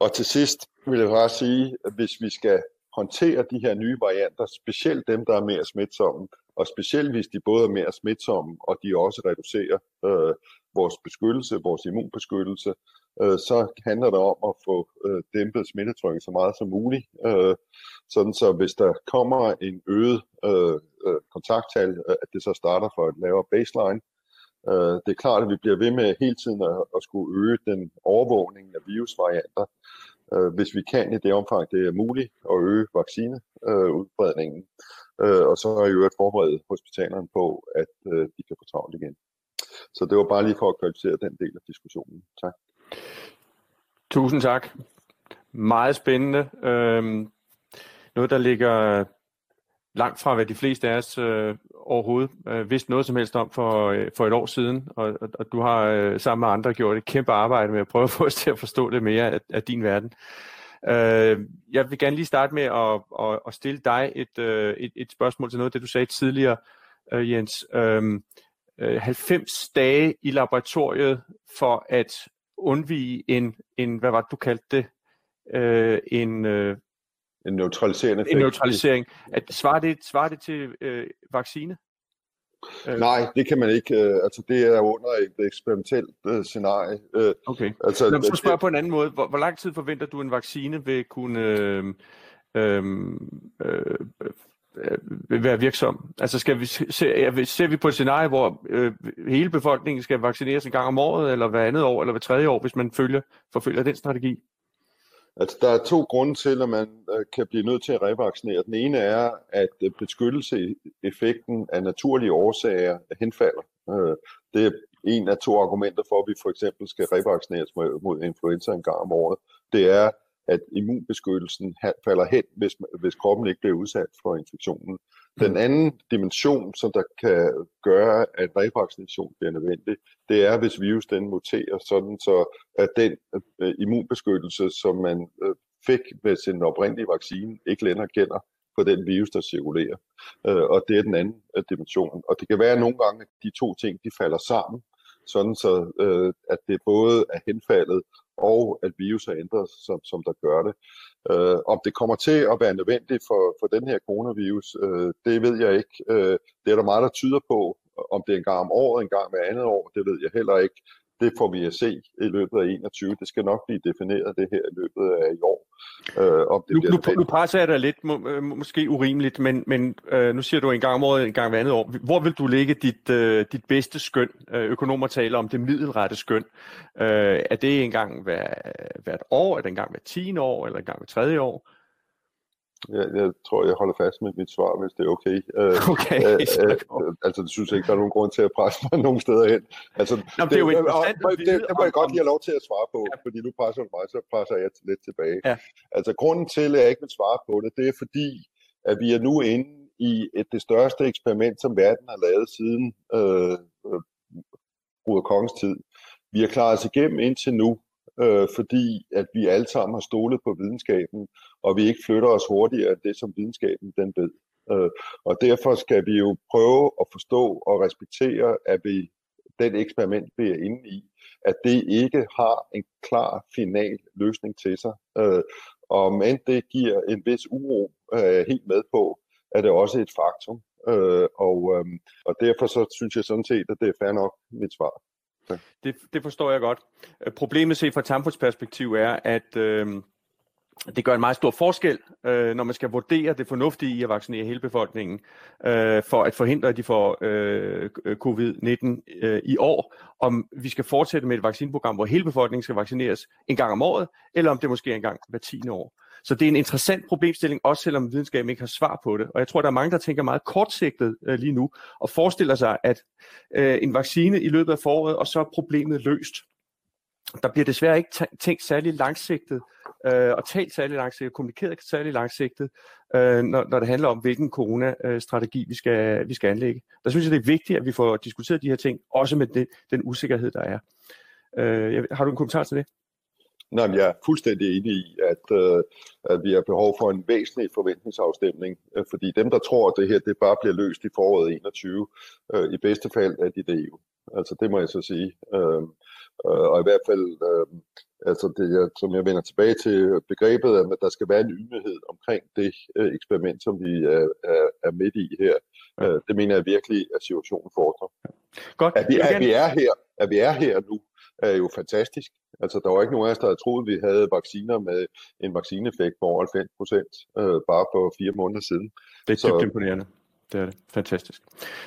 og til sidst vil jeg bare sige, at hvis vi skal håndtere de her nye varianter, specielt dem, der er mere smitsomme, og specielt hvis de både er mere smitsomme, og de også reducerer øh, vores beskyttelse, vores immunbeskyttelse, øh, så handler det om at få øh, dæmpet smittetrykket så meget som muligt. Øh, sådan så hvis der kommer en øget øh, øh kontakttal, øh, at det så starter for et lavere baseline. Øh, det er klart, at vi bliver ved med hele tiden at, at skulle øge den overvågning af virusvarianter, øh, hvis vi kan i det omfang, det er muligt at øge vaccineudbredningen. Øh, og så er i øvrigt forberedt hospitalerne på, at øh, de kan få travlt igen. Så det var bare lige for at kvalificere den del af diskussionen. Tak. Tusind tak. Meget spændende. Øhm, noget, der ligger langt fra, hvad de fleste af os øh, overhovedet øh, vidste noget som helst om for, øh, for et år siden, og, og, og du har øh, sammen med andre gjort et kæmpe arbejde med at prøve at få os til at forstå det mere af, af din verden. Øh, jeg vil gerne lige starte med at, at, at stille dig et, øh, et, et spørgsmål til noget af det, du sagde tidligere, øh, Jens. Øh, øh 90 dage i laboratoriet for at undvige en, en hvad var det, du kaldte det? Øh, en, øh, en neutraliserende effekt. En neutralisering. At, svarer, det, svarer det til øh, vaccine? Øh. Nej, det kan man ikke. Øh, altså, det er under et eksperimentelt øh, scenarie. Øh, okay. Altså, mig så spørge på en anden måde. Hvor, hvor lang tid forventer du, en vaccine vil kunne øh, øh, øh, øh, vil være virksom? Altså skal vi se, ser vi på et scenarie, hvor øh, hele befolkningen skal vaccineres en gang om året, eller hver andet år, eller hver tredje år, hvis man følger, forfølger den strategi? Altså, der er to grunde til, at man øh, kan blive nødt til at revaccinere. Den ene er, at øh, beskyttelseeffekten af naturlige årsager henfalder. Øh, det er en af to argumenter for, at vi for eksempel skal revaccineres mod influenza en gang om året. Det er, at immunbeskyttelsen falder hen, hvis, hvis kroppen ikke bliver udsat for infektionen. Den anden dimension, som der kan gøre, at revaccination bliver nødvendig, det er, hvis virus den muterer, sådan så at den øh, immunbeskyttelse, som man øh, fik med sin oprindelige vaccine, ikke længere gælder på den virus, der cirkulerer. Øh, og det er den anden øh, dimension. Og det kan være at nogle gange, at de to ting de falder sammen, sådan så øh, at det både er henfaldet og at virus har ændret som, som der gør det. Øh, om det kommer til at være nødvendigt for, for den her coronavirus, øh, det ved jeg ikke. Øh, det er der meget, der tyder på. Om det er en gang om året, en gang hver andet år, det ved jeg heller ikke det får vi at se i løbet af 21. Det skal nok blive defineret det her i løbet af i år. Øh, om det nu, nu, nu presser jeg dig lidt, må, øh, måske urimeligt, men, men øh, nu siger du en gang om året, en gang hver andet år. Hvor vil du lægge dit, øh, dit bedste skøn? Øh, økonomer taler om det middelrette skøn. Øh, er det en gang hver, hvert år, er det en gang hver 10 år, eller en gang hver tredje år? Jeg, jeg tror, jeg holder fast med mit svar, hvis det er okay. Øh, <laughs> okay, øh, øh, altså, det synes jeg ikke, der er nogen grund til at presse mig nogen steder hen. Altså, Nå, det, det er jo interessant det, det, det, må jeg godt lige have lov til at svare på, ja. fordi nu presser du mig, så presser jeg lidt tilbage. Ja. Altså, grunden til, at jeg ikke vil svare på det, det er fordi, at vi er nu inde i et, det største eksperiment, som verden har lavet siden øh, øh, Ruder Kongens tid. Vi har klaret os igennem indtil nu, øh, fordi at vi alle sammen har stolet på videnskaben, og vi ikke flytter os hurtigere end det, som videnskaben den ved. Øh, og derfor skal vi jo prøve at forstå og respektere, at vi den eksperiment, vi er inde i, at det ikke har en klar final løsning til sig. Øh, og men det giver en vis uro, øh, helt med på, at det også er et faktum. Øh, og, øh, og derfor så synes jeg sådan set, at det er fair nok mit svar. Det, det forstår jeg godt. Øh, problemet set fra et samfundsperspektiv er, at øh, det gør en meget stor forskel, øh, når man skal vurdere det fornuftige i at vaccinere hele befolkningen, øh, for at forhindre, at de får øh, covid-19 øh, i år. Om vi skal fortsætte med et vaccineprogram, hvor hele befolkningen skal vaccineres en gang om året, eller om det måske en gang hver tiende år. Så det er en interessant problemstilling, også selvom videnskaben ikke har svar på det. Og jeg tror, der er mange, der tænker meget kortsigtet øh, lige nu, og forestiller sig, at øh, en vaccine i løbet af foråret, og så er problemet løst. Der bliver desværre ikke tænkt særlig langsigtet, øh, og talt særlig langsigtet, kommunikeret særlig langsigtet, øh, når, når det handler om, hvilken coronastrategi vi skal, vi skal anlægge. Der synes jeg, det er vigtigt, at vi får diskuteret de her ting, også med det, den usikkerhed, der er. Øh, har du en kommentar til det? Nej, men jeg er fuldstændig enig i, at, øh, at vi har behov for en væsentlig forventningsafstemning, øh, fordi dem, der tror, at det her det bare bliver løst i foråret 21, øh, i bedste fald er de det jo. Altså det må jeg så sige. Øh, øh, og i hvert fald, øh, altså det, som jeg vender tilbage til begrebet, at der skal være en ydmyghed omkring det øh, eksperiment, som vi er, er, er midt i her. Øh, det mener jeg virkelig, at situationen fordrer. Godt. At vi, at vi er her, at vi er her nu, er jo fantastisk. Altså, der var ikke nogen af os, der havde troet, at vi havde vacciner med en vaccineffekt på over 90 procent øh, bare for fire måneder siden. Det er Så... dybt imponerende. Det er det. Fantastisk.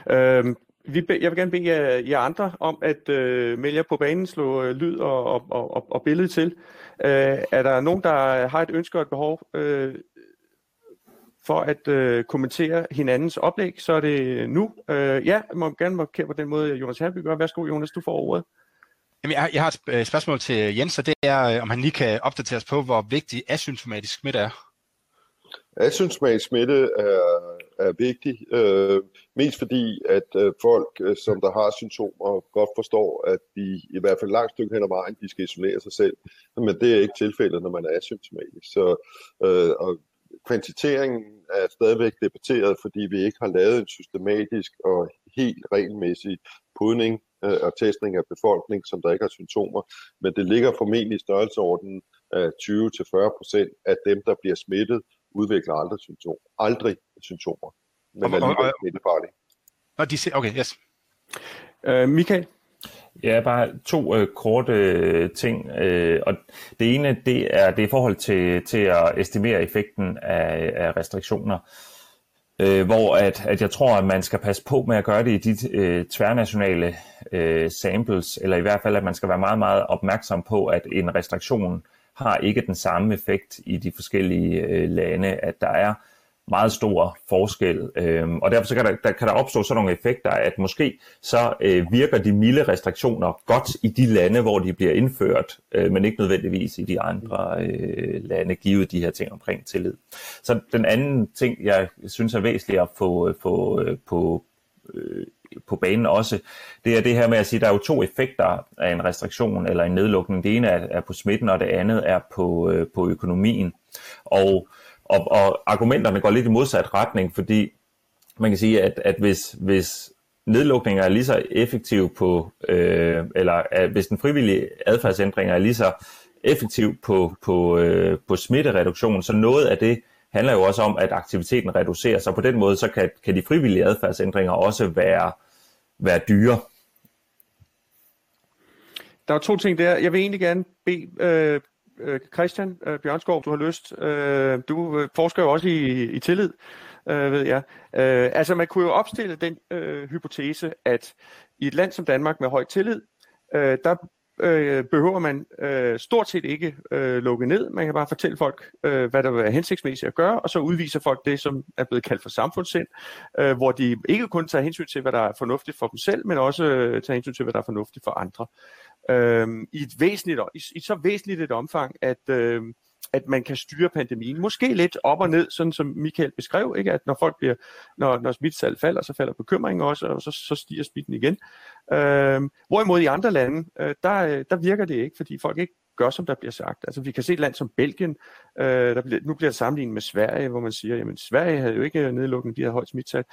Øhm, vi be, jeg vil gerne bede jer, jer andre om at øh, melde jer på banen, slå øh, lyd og, og, og, og billede til. Øh, er der nogen, der har et ønske og et behov øh, for at øh, kommentere hinandens oplæg, så er det nu. Øh, ja, jeg må gerne markere på den måde, Jonas Herby gør. Værsgo, Jonas, du får ordet. Jamen, jeg, jeg har et øh, spørgsmål til Jens, og det er, øh, om han lige kan opdatere os på, hvor vigtig asymptomatisk smitte er. Asymptomatisk smitte er, er vigtig, øh, mest fordi, at øh, folk, øh, som der har symptomer, godt forstår, at de i hvert fald langt stykke hen ad vejen, de skal isolere sig selv. Men det er ikke tilfældet, når man er asymptomatisk. Så, øh, og kvantiteringen er stadigvæk debatteret, fordi vi ikke har lavet en systematisk og helt regelmæssig pudning øh, og testning af befolkningen, som der ikke har symptomer. Men det ligger formentlig i størrelseordenen af øh, 20-40 procent af dem, der bliver smittet, udvikler aldrig symptomer. Aldrig symptomer. Men og, alligevel smittefarlige. Og de, okay, yes. Uh, Michael? Ja, bare to øh, korte øh, ting. Øh, og det ene, det er det er i forhold til, til at estimere effekten af, af restriktioner øh, hvor at, at jeg tror, at man skal passe på med at gøre det i de øh, tværnationale øh, samples, eller i hvert fald, at man skal være meget, meget opmærksom på, at en restriktion har ikke den samme effekt i de forskellige øh, lande, at der er meget stor forskel. Øhm, og derfor så kan, der, der, kan der opstå sådan nogle effekter, at måske så øh, virker de milde restriktioner godt i de lande, hvor de bliver indført, øh, men ikke nødvendigvis i de andre øh, lande, givet de her ting omkring tillid. Så den anden ting, jeg synes er væsentligt at få, øh, få øh, på, øh, på banen også, det er det her med at sige, at der er jo to effekter af en restriktion eller en nedlukning. Det ene er, er på smitten, og det andet er på, øh, på økonomien. Og og, og argumenterne går lidt i modsat retning, fordi man kan sige, at, at hvis, hvis nedlukninger er lige så effektive på, øh, eller at hvis den frivillige adfærdsændring er lige så effektiv på, på, øh, på smittereduktion, så noget af det handler jo også om, at aktiviteten reduceres, og på den måde så kan, kan de frivillige adfærdsændringer også være, være dyre. Der er to ting der. Jeg vil egentlig gerne bede øh, øh Christian øh, Bjørnskov, du har lyst. Øh, du øh, forsker jo også i, i tillid, øh, ved jeg. Øh, altså man kunne jo opstille den øh, hypotese, at i et land som Danmark med høj tillid, øh, der øh, behøver man øh, stort set ikke øh, lukke ned. Man kan bare fortælle folk, øh, hvad der er hensigtsmæssigt at gøre, og så udviser folk det, som er blevet kaldt for samfundssind, øh, hvor de ikke kun tager hensyn til, hvad der er fornuftigt for dem selv, men også øh, tager hensyn til, hvad der er fornuftigt for andre. Øh, i, et væsentligt, i, I så væsentligt et omfang, at... Øh, at man kan styre pandemien. Måske lidt op og ned, sådan som Michael beskrev, ikke? at når folk bliver, når, når smittetallet falder, så falder bekymringen også, og så, så stiger smitten igen. Øh, hvorimod i andre lande, øh, der, øh, der virker det ikke, fordi folk ikke gør, som der bliver sagt. Altså vi kan se et land som Belgien, øh, der bliver, nu bliver det sammenlignet med Sverige, hvor man siger, jamen Sverige havde jo ikke øh, nedlukning, de havde højt smittetal.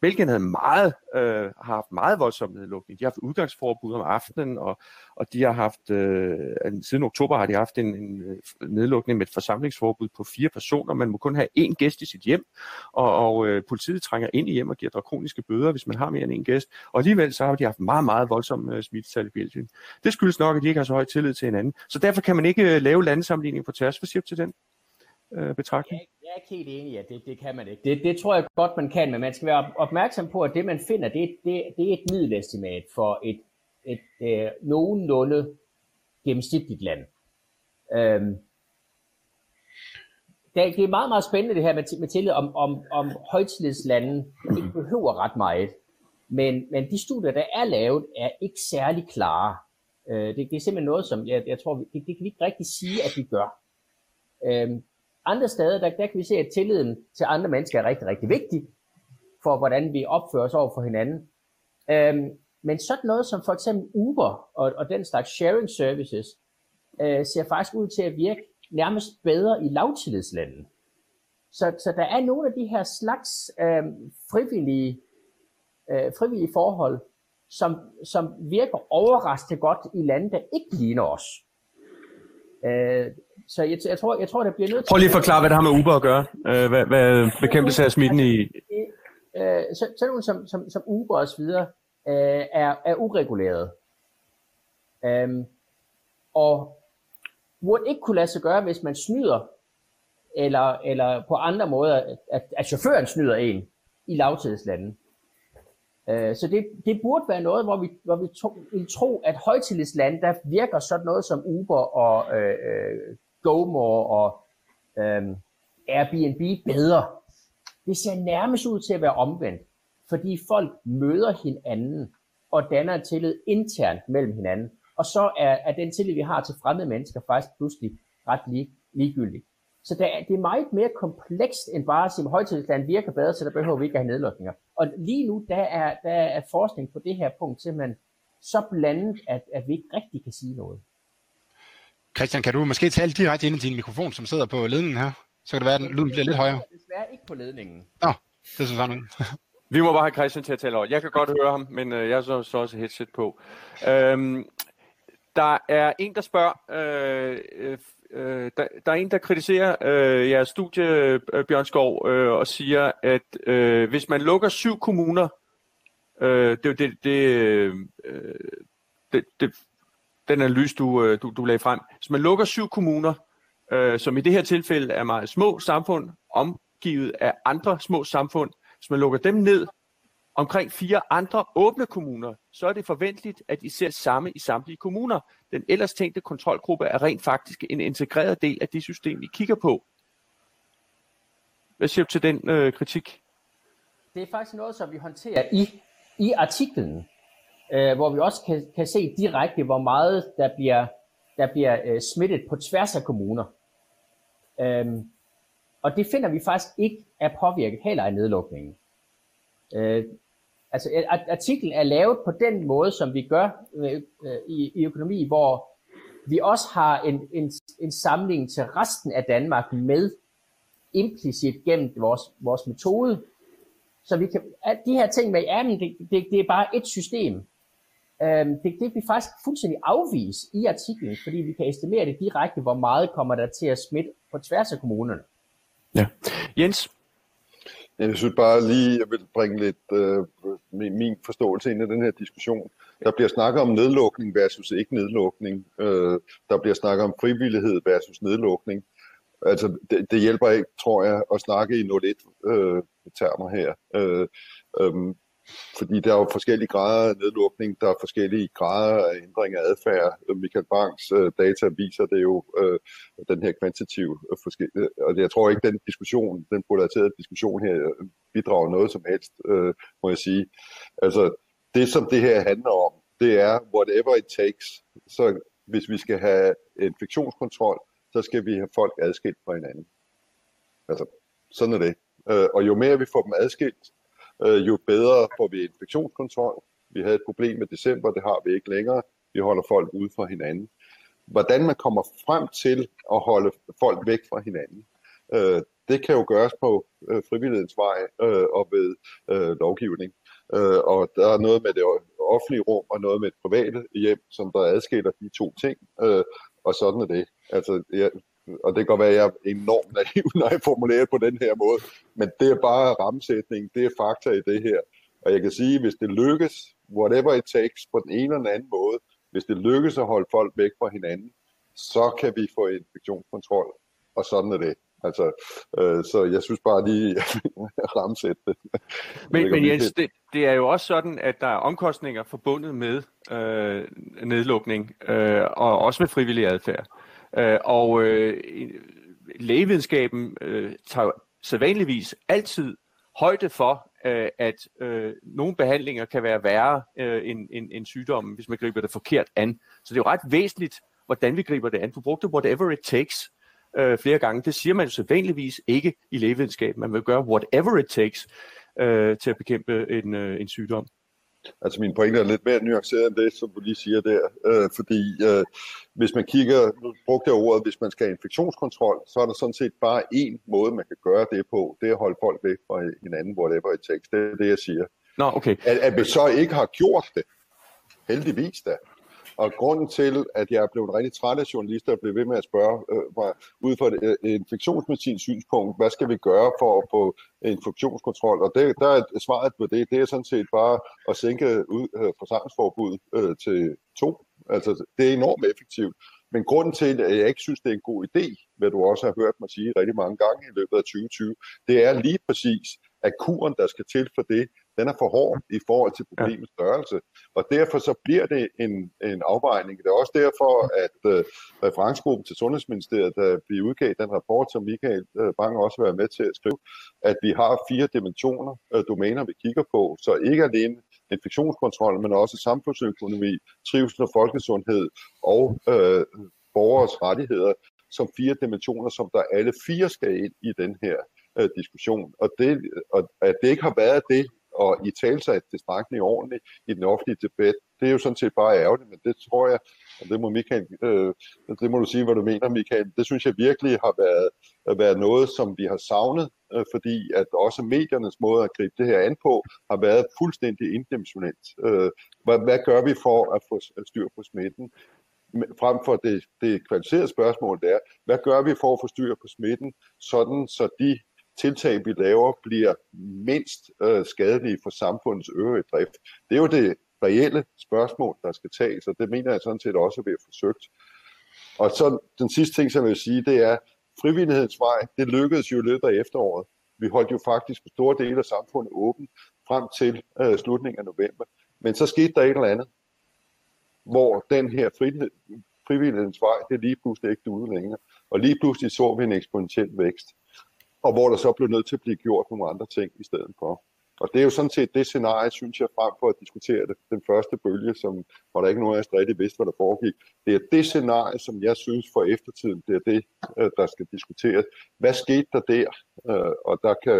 Belgien havde meget, øh, har haft meget voldsom nedlukning. De har haft udgangsforbud om aftenen, og, og de har haft, øh, siden oktober har de haft en, en øh, nedlukning med et forsamlingsforbud på fire personer. Man må kun have én gæst i sit hjem, og, og øh, politiet trænger ind i hjem og giver drakoniske bøder, hvis man har mere end én gæst. Og alligevel så har de haft meget, meget voldsom øh, smittetal i Belgien. Det skyldes nok, at de ikke har så høj tillid til hinanden. Så derfor kan man ikke øh, lave landsammenligning på tværs. Hvad siger du til den øh, betragtning? Jeg, jeg er ikke helt enig i, at det, det kan man ikke. Det, det tror jeg godt, man kan, men man skal være opmærksom på, at det, man finder, det, det, det er et middelestimat for et, et øh, nogenlunde gennemsnitligt land. Øhm, det, det er meget, meget spændende det her med, med tillid om, om, om højtillidslande ikke behøver ret meget. Men, men de studier, der er lavet, er ikke særlig klare. Øh, det, det er simpelthen noget, som jeg, jeg tror, det, det kan vi ikke rigtig sige, at vi gør. Øhm, andre steder, der, der kan vi se, at tilliden til andre mennesker er rigtig, rigtig vigtig for, hvordan vi opfører os over for hinanden. Øhm, men sådan noget som for eksempel Uber og, og den slags sharing services, øh, ser faktisk ud til at virke nærmest bedre i lavtillidslande. Så, så der er nogle af de her slags øh, frivillige, øh, frivillige forhold, som, som virker overraskende godt i lande, der ikke ligner os. Øh, så jeg, jeg, tror, jeg tror, der bliver nødt til... Prøv lige at forklare, hvad det har med Uber at gøre. Øh, hvad, hvad bekæmpelse af smitten i... Øh, så, så nogle som, som, som Uber og så videre øh, er, er ureguleret. Øh, og burde ikke kunne lade sig gøre, hvis man snyder, eller, eller på andre måder, at, at chaufføren snyder en i lavtidslande. Øh, så det, det burde være noget, hvor vi, hvor vi to, vil tro, at højtillidslande, der virker sådan noget som Uber og øh, øh GoMore og øhm, Airbnb bedre. Det ser nærmest ud til at være omvendt, fordi folk møder hinanden og danner en tillid internt mellem hinanden. Og så er, er den tillid, vi har til fremmede mennesker, faktisk pludselig ret lig, ligegyldig. Så det er, det er meget mere komplekst end bare at sige, at højtidsland virker bedre, så der behøver vi ikke at have nedlukninger. Og lige nu, der er, der er forskning på det her punkt simpelthen så blandet, at, at vi ikke rigtig kan sige noget. Christian, kan du måske tale direkte ind i din mikrofon, som sidder på ledningen her? Så kan det være, at lyden bliver lidt højere. Desværre ikke på ledningen. Nå, det er sådan <laughs> Vi må bare have Christian til at tale over. Jeg kan godt høre ham, men øh, jeg har så, så også headset på. Øhm, der er en, der spørger, øh, øh, der, der er en, der kritiserer øh, jeres studie, øh, Bjørn Skov, øh, og siger, at øh, hvis man lukker syv kommuner, øh, det, det, det, øh, det, det, den analyse, du, øh, du, du lagde frem. Hvis man lukker syv kommuner, øh, som i det her tilfælde er meget små samfund, omgivet af andre små samfund, hvis man lukker dem ned omkring fire andre åbne kommuner, så er det forventeligt, at I ser samme i samtlige kommuner. Den ellers tænkte kontrolgruppe er rent faktisk en integreret del af det system, I kigger på. Hvad siger du til den øh, kritik? Det er faktisk noget, som vi håndterer i, i artiklen øh, hvor vi også kan, kan se direkte, hvor meget der bliver, der bliver øh, smittet på tværs af kommuner. Øhm, og det finder vi faktisk ikke er påvirket heller af nedlukningen. Øh, altså artiklen er lavet på den måde, som vi gør øh, øh, i, i økonomi, hvor vi også har en, en, en samling til resten af Danmark med implicit gennem vores, vores metode, Så vi kan, at de her ting med, ja, men det, det, det er bare et system. Øhm, det, det vi faktisk fuldstændig afvise i artiklen, fordi vi kan estimere det direkte, hvor meget kommer der til at smitte på tværs af kommunerne. Ja. Jens? Jeg synes bare lige, jeg vil bringe lidt øh, min, min forståelse ind i den her diskussion. Der bliver snakket om nedlukning versus ikke nedlukning. Øh, der bliver snakket om frivillighed versus nedlukning. Altså, det, det hjælper ikke, tror jeg, at snakke i 0-1-termer øh, her. Øh, øh, fordi der er jo forskellige grader af nedlukning, der er forskellige grader af ændring af adfærd. Michael Banks øh, data viser det jo, øh, den her kvantitative øh, øh. Og jeg tror ikke, den diskussion, den polariserede diskussion her, øh, bidrager noget som helst, øh, må jeg sige. Altså, det som det her handler om, det er whatever it takes. Så hvis vi skal have infektionskontrol, så skal vi have folk adskilt fra hinanden. Altså, sådan er det. Øh, og jo mere vi får dem adskilt, øh, jo bedre får vi infektionskontrol. Vi havde et problem med december, det har vi ikke længere. Vi holder folk ude fra hinanden. Hvordan man kommer frem til at holde folk væk fra hinanden, øh, det kan jo gøres på øh, frivillighedens vej øh, og ved øh, lovgivning. Øh, og der er noget med det offentlige rum og noget med et private hjem, som der adskiller de to ting. Øh, og sådan er det. Altså, jeg, og det kan godt være, at jeg er enormt naiv, <laughs> når jeg formulerer på den her måde, men det er bare rammesætning, det er fakta i det her. Og jeg kan sige, hvis det lykkes, whatever it takes, på den ene eller den anden måde, hvis det lykkes at holde folk væk fra hinanden, så kan vi få infektionskontrol, og sådan er det. Altså, øh, så jeg synes bare lige <laughs> ramsætte det. Men, men Jens, det, det er jo også sådan, at der er omkostninger forbundet med øh, nedlukning, øh, og også med frivillig adfærd. Øh, og øh, lægevidenskaben øh, tager sædvanligvis altid højde for, øh, at øh, nogle behandlinger kan være værre øh, end, end, end sygdommen, hvis man griber det forkert an. Så det er jo ret væsentligt, hvordan vi griber det an. Du brugte whatever it takes øh, flere gange. Det siger man jo sædvanligvis ikke i lægevidenskaben. Man vil gøre whatever it takes øh, til at bekæmpe en, øh, en sygdom. Altså min pointe er lidt mere nuanceret end det, som du lige siger der. Øh, fordi øh, hvis man kigger, nu brugte jeg ordet, hvis man skal have infektionskontrol, så er der sådan set bare én måde, man kan gøre det på. Det er at holde folk væk fra hinanden, whatever it takes. Det er det, jeg siger. Nå, okay. At, at vi så ikke har gjort det, heldigvis da, og grunden til, at jeg er blevet rigtig træt af journalister og blev ved med at spørge øh, mig, ud fra et øh, infektionsmedicinsk synspunkt, hvad skal vi gøre for at få infektionskontrol? Og det, der er svaret på det, det er sådan set bare at sænke ud, øh, forsamlingsforbuddet øh, til to. Altså, det er enormt effektivt. Men grunden til, at jeg ikke synes, det er en god idé, hvad du også har hørt mig sige rigtig mange gange i løbet af 2020, det er lige præcis, at kuren, der skal til for det, den er for hård i forhold til problemets størrelse. Og derfor så bliver det en, en afvejning. Det er også derfor, at uh, referencegruppen til Sundhedsministeriet, da vi udgav den rapport, som Michael uh, Bang også har været med til at skrive, at vi har fire dimensioner, uh, domæner, vi kigger på. Så ikke alene infektionskontrol, men også samfundsøkonomi, trivsel og folkesundhed og uh, borgers rettigheder som fire dimensioner, som der alle fire skal ind i den her uh, diskussion. Og, det, og at det ikke har været det og i talsat tilstrækkeligt ordentligt i den offentlige debat, det er jo sådan set bare ærgerligt, men det tror jeg, og det må, Michael, øh, det må du sige, hvad du mener, Michael, det synes jeg virkelig har været, været noget, som vi har savnet, øh, fordi at også mediernes måde at gribe det her an på, har været fuldstændig indimensionelt. Øh, hvad, hvad gør vi for at få styr på smitten? frem for det, det kvalificerede spørgsmål, det er, hvad gør vi for at få styr på smitten, sådan så de tiltag, vi laver, bliver mindst øh, skadelige for samfundets øvrige drift. Det er jo det reelle spørgsmål, der skal tages, og det mener jeg sådan set også, at vi har forsøgt. Og så den sidste ting, som jeg vil sige, det er, frivillighedens vej, det lykkedes jo i løbet af efteråret. Vi holdt jo faktisk store dele af samfundet åben frem til øh, slutningen af november. Men så skete der et eller andet, hvor den her frihed, frivillighedens vej, det lige pludselig ikke duede længere. Og lige pludselig så vi en eksponentiel vækst og hvor der så blev nødt til at blive gjort nogle andre ting i stedet for. Og det er jo sådan set det scenarie, synes jeg, frem for at diskutere det, den første bølge, som, hvor der ikke nogen af os rigtig vidste, hvad der foregik. Det er det scenarie, som jeg synes for eftertiden, det er det, øh, der skal diskuteres. Hvad skete der der? Øh, og der kan,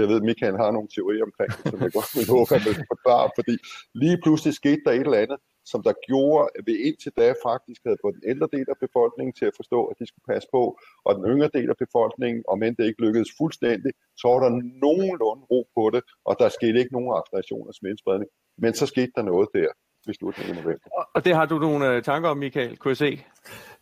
jeg ved, Michael har nogle teorier omkring det, som jeg godt vil håbe, at man forklare, fordi lige pludselig skete der et eller andet, som der gjorde, at vi indtil da faktisk havde fået den ældre del af befolkningen til at forstå, at de skulle passe på, og den yngre del af befolkningen, om end det ikke lykkedes fuldstændig, så var der nogenlunde ro på det, og der skete ikke nogen acceleration af smittespredning. Men så skete der noget der ved slutningen af november. Og det har du nogle øh, tanker om, Michael, kunne jeg se?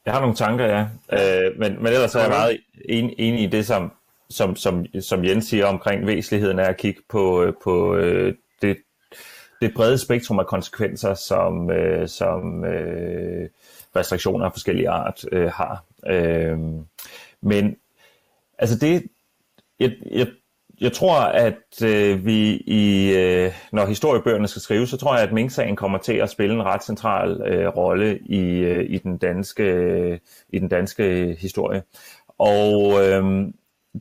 Jeg har nogle tanker, ja. Øh, men, men ellers er jeg meget enig, enig i det, som, som, som, som Jens siger omkring væsentligheden af at kigge på, øh, på øh, det, det brede spektrum af konsekvenser, som, øh, som øh, restriktioner af forskellige art øh, har. Øh, men altså det, jeg, jeg, jeg tror, at øh, vi i, øh, når historiebøgerne skal skrives, så tror jeg, at Mink-sagen kommer til at spille en ret central øh, rolle i, øh, i, den danske, øh, i den danske historie. Og øh,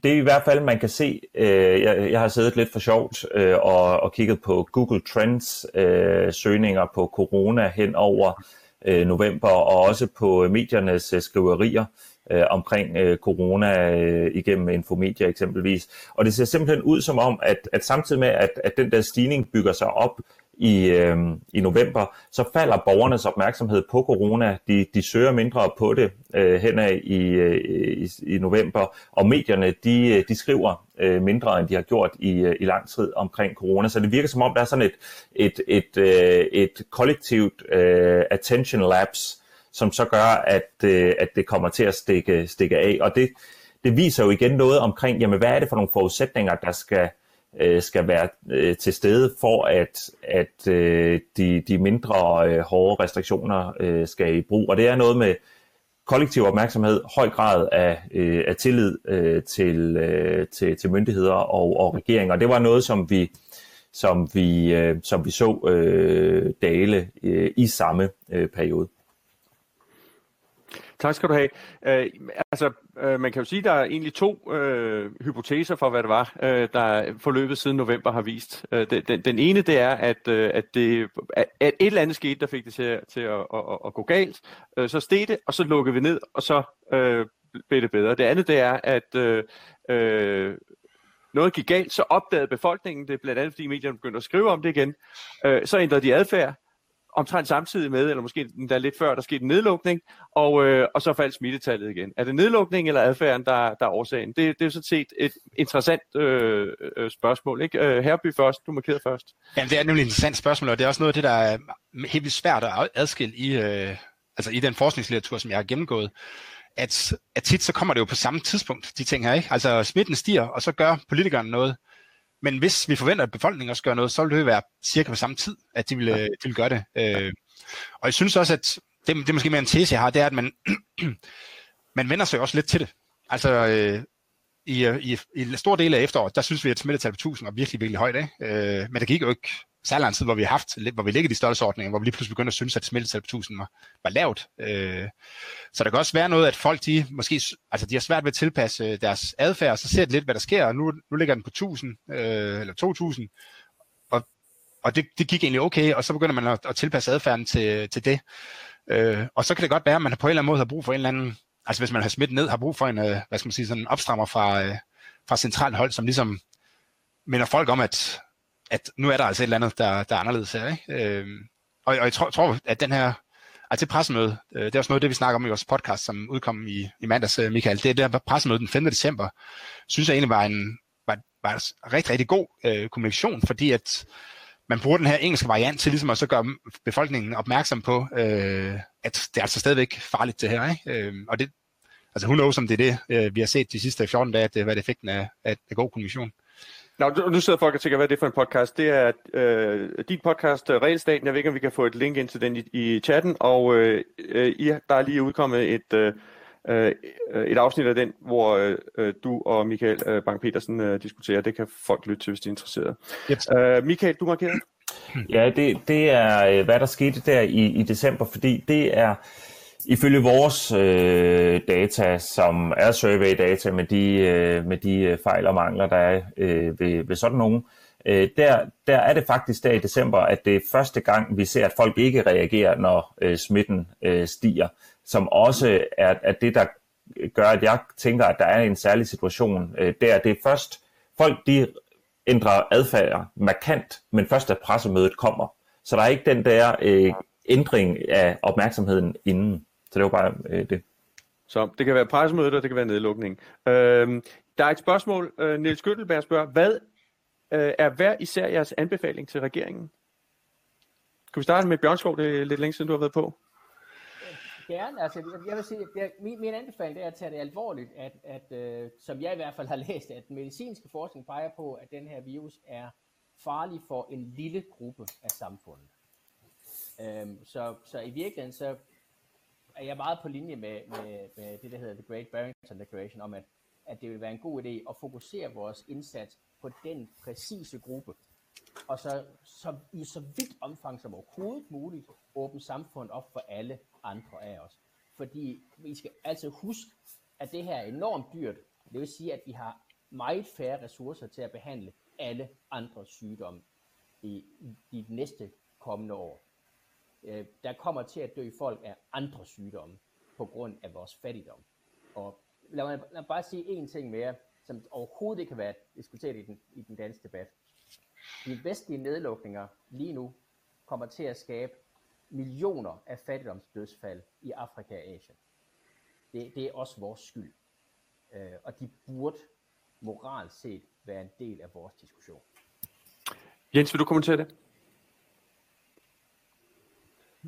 det er i hvert fald, man kan se, øh, jeg, jeg har siddet lidt for sjovt øh, og, og kigget på Google Trends øh, søgninger på corona hen over øh, november, og også på øh, mediernes øh, skriverier øh, omkring øh, corona øh, igennem Infomedia eksempelvis. Og det ser simpelthen ud som om, at, at samtidig med, at, at den der stigning bygger sig op i, øh, i november, så falder borgernes opmærksomhed på corona. De, de søger mindre på det øh, henad i, øh, i, i november, og medierne de, øh, de skriver øh, mindre, end de har gjort i, øh, i lang tid omkring corona. Så det virker som om, der er sådan et, et, et, øh, et kollektivt øh, attention lapse, som så gør, at, øh, at det kommer til at stikke, stikke af. Og det, det viser jo igen noget omkring, jamen hvad er det for nogle forudsætninger, der skal øh, skal være øh, til stede for, at, at øh, de, de mindre øh, hårde restriktioner øh, skal i brug. Og det er noget med kollektiv opmærksomhed, høj grad af, øh, af tillid øh, til, øh, til, til myndigheder og, og regeringer. Det var noget, som vi som vi, øh, som vi så øh, dale øh, i samme øh, periode. Tak skal du have. Øh, altså, øh, man kan jo sige, at der er egentlig to øh, hypoteser for, hvad det var, øh, der forløbet siden november har vist. Øh, den, den ene, det er, at, øh, at, det, at et eller andet skete, der fik det til, til at, at, at, at gå galt. Øh, så steg det, og så lukkede vi ned, og så øh, blev det bedre. Det andet, det er, at øh, øh, noget gik galt, så opdagede befolkningen det, blandt andet fordi medierne begyndte at skrive om det igen. Øh, så ændrede de adfærd, omtrent samtidig med, eller måske endda lidt før, der skete en nedlukning, og, øh, og så faldt smittetallet igen. Er det nedlukning eller adfærden, der, der er årsagen? Det, det er sådan set et interessant øh, øh, spørgsmål. Ikke? Øh, Herby først, du markerer først. Jamen, det er nemlig et interessant spørgsmål, og det er også noget af det, der er helt vildt svært at adskille i, øh, altså i den forskningslitteratur, som jeg har gennemgået at, at tit så kommer det jo på samme tidspunkt, de ting her. Ikke? Altså smitten stiger, og så gør politikerne noget. Men hvis vi forventer, at befolkningen også gør noget, så vil det være cirka på samme tid, at de vil, ja. de vil gøre det. Øh, og jeg synes også, at det, det er måske mere en tese, jeg har, det er, at man, <clears throat> man vender sig også lidt til det. Altså, øh, i, i, i en stor del af efteråret, der synes vi, at smittetal på 1000 var virkelig, virkelig højt. Ikke? Øh, men det gik jo ikke særlig lang tid, hvor vi har haft, hvor vi ligger i de størrelsesordninger, hvor vi lige pludselig begynder at synes, at smittetal på 1000 var, var lavt. Øh, så der kan også være noget, at folk, de måske, altså de har svært ved at tilpasse øh, deres adfærd, og så ser de lidt, hvad der sker, og nu, nu ligger den på 1000, øh, eller 2000, og, og det, det gik egentlig okay, og så begynder man at, at tilpasse adfærden til, til det. Øh, og så kan det godt være, at man på en eller anden måde har brug for en eller anden, altså hvis man har smidt ned, har brug for en, øh, hvad skal man sige, sådan en opstrammer fra, øh, fra centralt hold, som ligesom minder folk om, at at nu er der altså et eller andet, der, der er anderledes her. Ikke? Øh, og, og jeg tror, tror, at den her, altså det pressemøde, øh, det er også noget det, vi snakker om i vores podcast, som udkom i, i mandags, øh, Michael, det er der pressemøde den 5. december, synes jeg egentlig var en, var, var en rigtig, rigtig god øh, kommunikation, fordi at man bruger den her engelske variant til ligesom at så gøre befolkningen opmærksom på, øh, at det er altså stadigvæk farligt det her. Ikke? Øh, og det, altså who knows om det er det, øh, vi har set de sidste 14 dage, at det, hvad det effekten af, af, af god kommunikation. Nå, nu sidder folk og tænker, hvad er det for en podcast? Det er øh, din podcast, øh, Regelstaten. Jeg ved ikke, om vi kan få et link ind til den i, i chatten. Og øh, I, der er lige udkommet et, øh, øh, et afsnit af den, hvor øh, du og Michael øh, Bang-Petersen øh, diskuterer. Det kan folk lytte til, hvis de er interesserede. Yep. Øh, Michael, du markerer? Ja, det, det er, øh, hvad der skete der i, i december, fordi det er Ifølge vores øh, data, som er survey-data med de, øh, med de øh, fejl og mangler, der er øh, ved, ved sådan nogen, øh, der, der er det faktisk der i december, at det er første gang, vi ser, at folk ikke reagerer, når øh, smitten øh, stiger, som også er, er det, der gør, at jeg tænker, at der er en særlig situation øh, der. Det er først, folk de ændrer adfærd markant, men først at pressemødet kommer. Så der er ikke den der øh, ændring af opmærksomheden inden. Så det var bare øh, det. Så det kan være pressemøde, og det kan være nedlukning. Øh, der er et spørgsmål. Øh, Niels Gøttelberg spørger, hvad øh, er hver især jeres anbefaling til regeringen? Kan vi starte med Bjørnskov? Det er lidt længe siden, du har været på. Gerne. Altså, jeg, jeg vil sige, at min, min anbefaling er at tage det alvorligt, at, at øh, som jeg i hvert fald har <laughs> læst, at medicinske forskning peger på, at den her virus er farlig for en lille gruppe af samfundet. Øhm, så, så i virkeligheden så er jeg meget på linje med, med, med det, der hedder The Great Barrington Declaration, om at, at det vil være en god idé at fokusere vores indsats på den præcise gruppe, og så, så i så vidt omfang som overhovedet muligt åbne samfundet op for alle andre af os. Fordi vi skal altså huske, at det her er enormt dyrt. Det vil sige, at vi har meget færre ressourcer til at behandle alle andre sygdomme i, i de næste kommende år. Øh, der kommer til at dø folk af andre sygdomme på grund af vores fattigdom. Og lad mig, lad mig bare sige en ting mere, som overhovedet ikke kan være diskuteret i den, i den danske debat. De vestlige nedlukninger lige nu kommer til at skabe millioner af fattigdomsdødsfald i Afrika og Asien. Det, det er også vores skyld. Øh, og de burde moralt set være en del af vores diskussion. Jens, vil du kommentere det?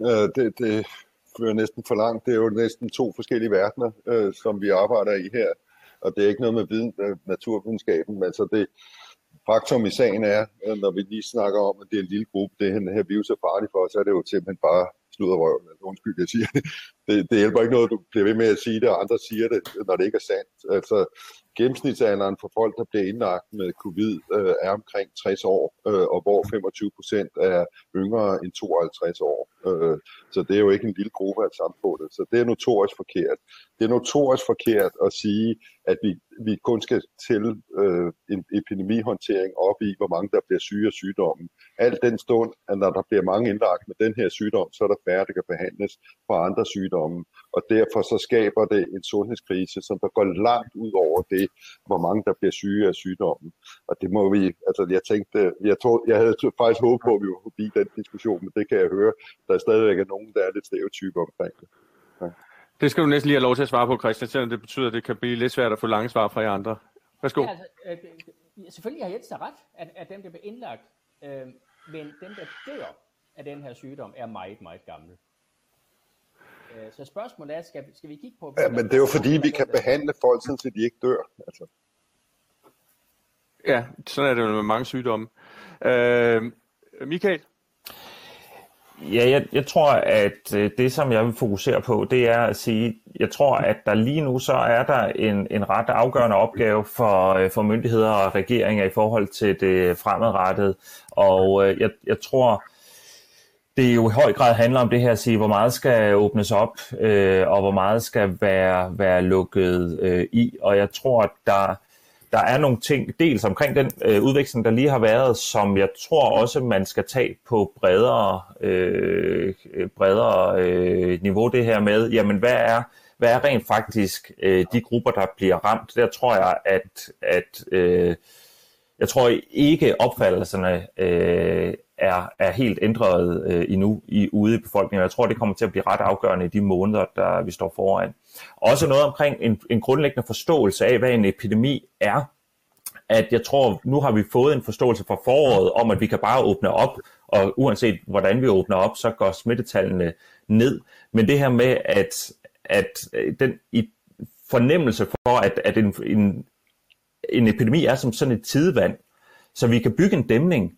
Øh, det, det fører næsten for langt. Det er jo næsten to forskellige verdener, øh, som vi arbejder i her. Og det er ikke noget med viden, øh, naturvidenskaben, men så det, faktum i sagen er, øh, når vi lige snakker om, at det er en lille gruppe, det her virus er farlig for, så er det jo simpelthen bare røven. Altså, undskyld, jeg siger det. det. Det hjælper ikke noget, du bliver ved med at sige det, og andre siger det, når det ikke er sandt. Altså, gennemsnitsalderen for folk, der bliver indlagt med covid, øh, er omkring 60 år, øh, og hvor 25 procent er yngre end 52 år. Øh, så det er jo ikke en lille gruppe af samfundet. Så det er notorisk forkert. Det er notorisk forkert at sige, at vi, vi kun skal til øh, en epidemihåndtering op i, hvor mange der bliver syge af sygdommen. Alt den stund, at når der bliver mange indlagt med den her sygdom, så er der færre, der kan behandles for andre sygdomme. Og derfor så skaber det en sundhedskrise, som der går langt ud over det, hvor mange der bliver syge af sygdommen. Og det må vi, altså jeg tænkte, jeg, tror, jeg havde faktisk håbet på, at vi var forbi den diskussion, men det kan jeg høre, der er stadigvæk nogen, der er lidt stereotyper omkring det. Ja. Det skal du næsten lige have lov til at svare på, Christian, selvom det betyder, at det kan blive lidt svært at få lange svar fra jer andre. Værsgo. Ja, altså, øh, selvfølgelig har Jens ret, at, at dem, der bliver indlagt, øh, men dem, der dør af den her sygdom, er meget, meget gamle. Øh, så spørgsmålet er, skal, skal vi kigge på... Ja, men det er jo fordi, vi kan behandle folk, så de ikke dør. Altså. Ja, sådan er det jo med mange sygdomme. Øh, Michael? Ja, jeg, jeg tror, at øh, det, som jeg vil fokusere på, det er at sige, jeg tror, at der lige nu så er der en, en ret afgørende opgave for, øh, for myndigheder og regeringer i forhold til det fremadrettede. Og øh, jeg, jeg tror, det jo i høj grad handler om det her at sige, hvor meget skal åbnes op, øh, og hvor meget skal være, være lukket øh, i. Og jeg tror, at der, der er nogle ting, dels omkring den øh, udveksling, der lige har været, som jeg tror også, man skal tage på bredere, øh, bredere øh, niveau, det her med, jamen hvad er, hvad er rent faktisk øh, de grupper, der bliver ramt? Der tror jeg, at, at øh, jeg tror ikke opfattelserne øh, er, er helt ændret øh, endnu i, ude i befolkningen. Jeg tror, det kommer til at blive ret afgørende i de måneder, der vi står foran. Også noget omkring en, en grundlæggende forståelse af, hvad en epidemi er. At jeg tror, nu har vi fået en forståelse fra foråret om, at vi kan bare åbne op, og uanset hvordan vi åbner op, så går smittetallene ned. Men det her med, at, at øh, den i fornemmelse for, at, at en, en, en epidemi er som sådan et tidevand, så vi kan bygge en dæmning,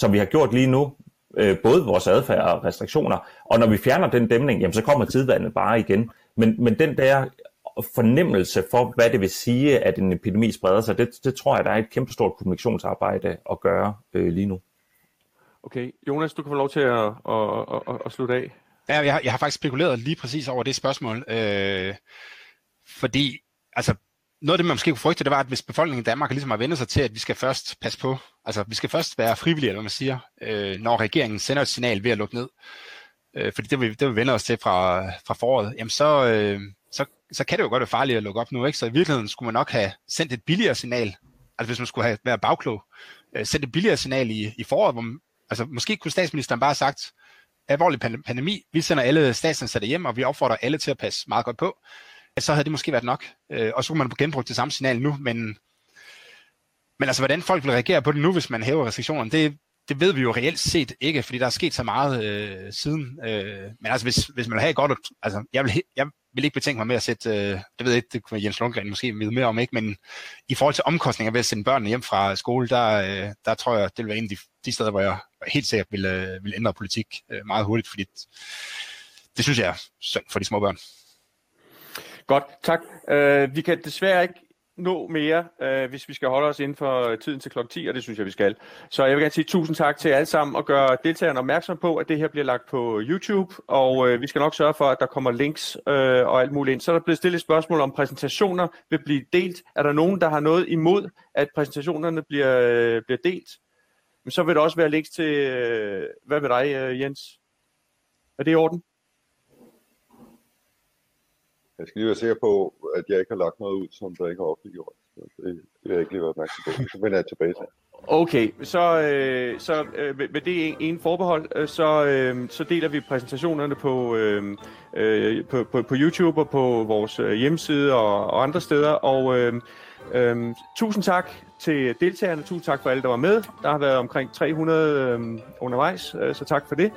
som vi har gjort lige nu, øh, både vores adfærd og restriktioner, og når vi fjerner den dæmning, jamen, så kommer tidvandet bare igen. Men, men den der fornemmelse for, hvad det vil sige, at en epidemi spreder sig, det, det tror jeg, der er et kæmpestort kommunikationsarbejde at gøre øh, lige nu. Okay, Jonas, du kan få lov til at, at, at, at slutte af. Ja, jeg, har, jeg har faktisk spekuleret lige præcis over det spørgsmål, øh, fordi altså, noget af det, man måske kunne frygte, det var, at hvis befolkningen i Danmark ligesom har vendt sig til, at vi skal først passe på, altså vi skal først være frivillige, eller hvad man siger, øh, når regeringen sender et signal ved at lukke ned, øh, fordi det vil, det vi vende os til fra, fra foråret, jamen så, øh, så, så kan det jo godt være farligt at lukke op nu, ikke? Så i virkeligheden skulle man nok have sendt et billigere signal, altså hvis man skulle have været bagklog, øh, sendt et billigere signal i, i foråret, hvor man, altså måske kunne statsministeren bare have sagt, alvorlig pandemi, vi sender alle statsansatte hjem, og vi opfordrer alle til at passe meget godt på, så havde det måske været nok. Øh, og så kunne man genbruge det samme signal nu, men, men altså, hvordan folk vil reagere på det nu, hvis man hæver restriktionerne, det, det ved vi jo reelt set ikke, fordi der er sket så meget øh, siden. Øh, men altså, hvis, hvis man vil have godt, altså, jeg vil, jeg vil ikke betænke mig med at sætte, øh, det ved jeg ikke, det kunne Jens Lundgren måske vide mere om, ikke, men i forhold til omkostninger ved at sende børnene hjem fra skole, der, øh, der tror jeg, det vil være en af de, de steder, hvor jeg helt sikkert vil, øh, vil ændre politik øh, meget hurtigt, fordi det synes jeg er synd for de små børn. Godt, tak. Uh, vi kan desværre ikke nå mere, øh, hvis vi skal holde os inden for tiden til kl. 10, og det synes jeg, vi skal. Så jeg vil gerne sige tusind tak til alle sammen og gøre deltagerne opmærksom på, at det her bliver lagt på YouTube, og øh, vi skal nok sørge for, at der kommer links øh, og alt muligt ind. Så er der blevet stillet spørgsmål om præsentationer vil blive delt. Er der nogen, der har noget imod, at præsentationerne bliver, øh, bliver delt? Men så vil der også være links til, øh, hvad med dig, øh, Jens? Er det i orden? Jeg skal lige være sikker på, at jeg ikke har lagt noget ud, som der ikke har offentliggjort. Det, det vil jeg ikke lige være opmærksom på. Så vender jeg tilbage til. Okay, så, øh, så øh, med det ene forbehold, øh, så, øh, så deler vi præsentationerne på, øh, øh, på, på, på YouTube og på vores øh, hjemmeside og, og andre steder. Og øh, øh, tusind tak til deltagerne, tusind tak for alle, der var med. Der har været omkring 300 øh, undervejs, øh, så tak for det.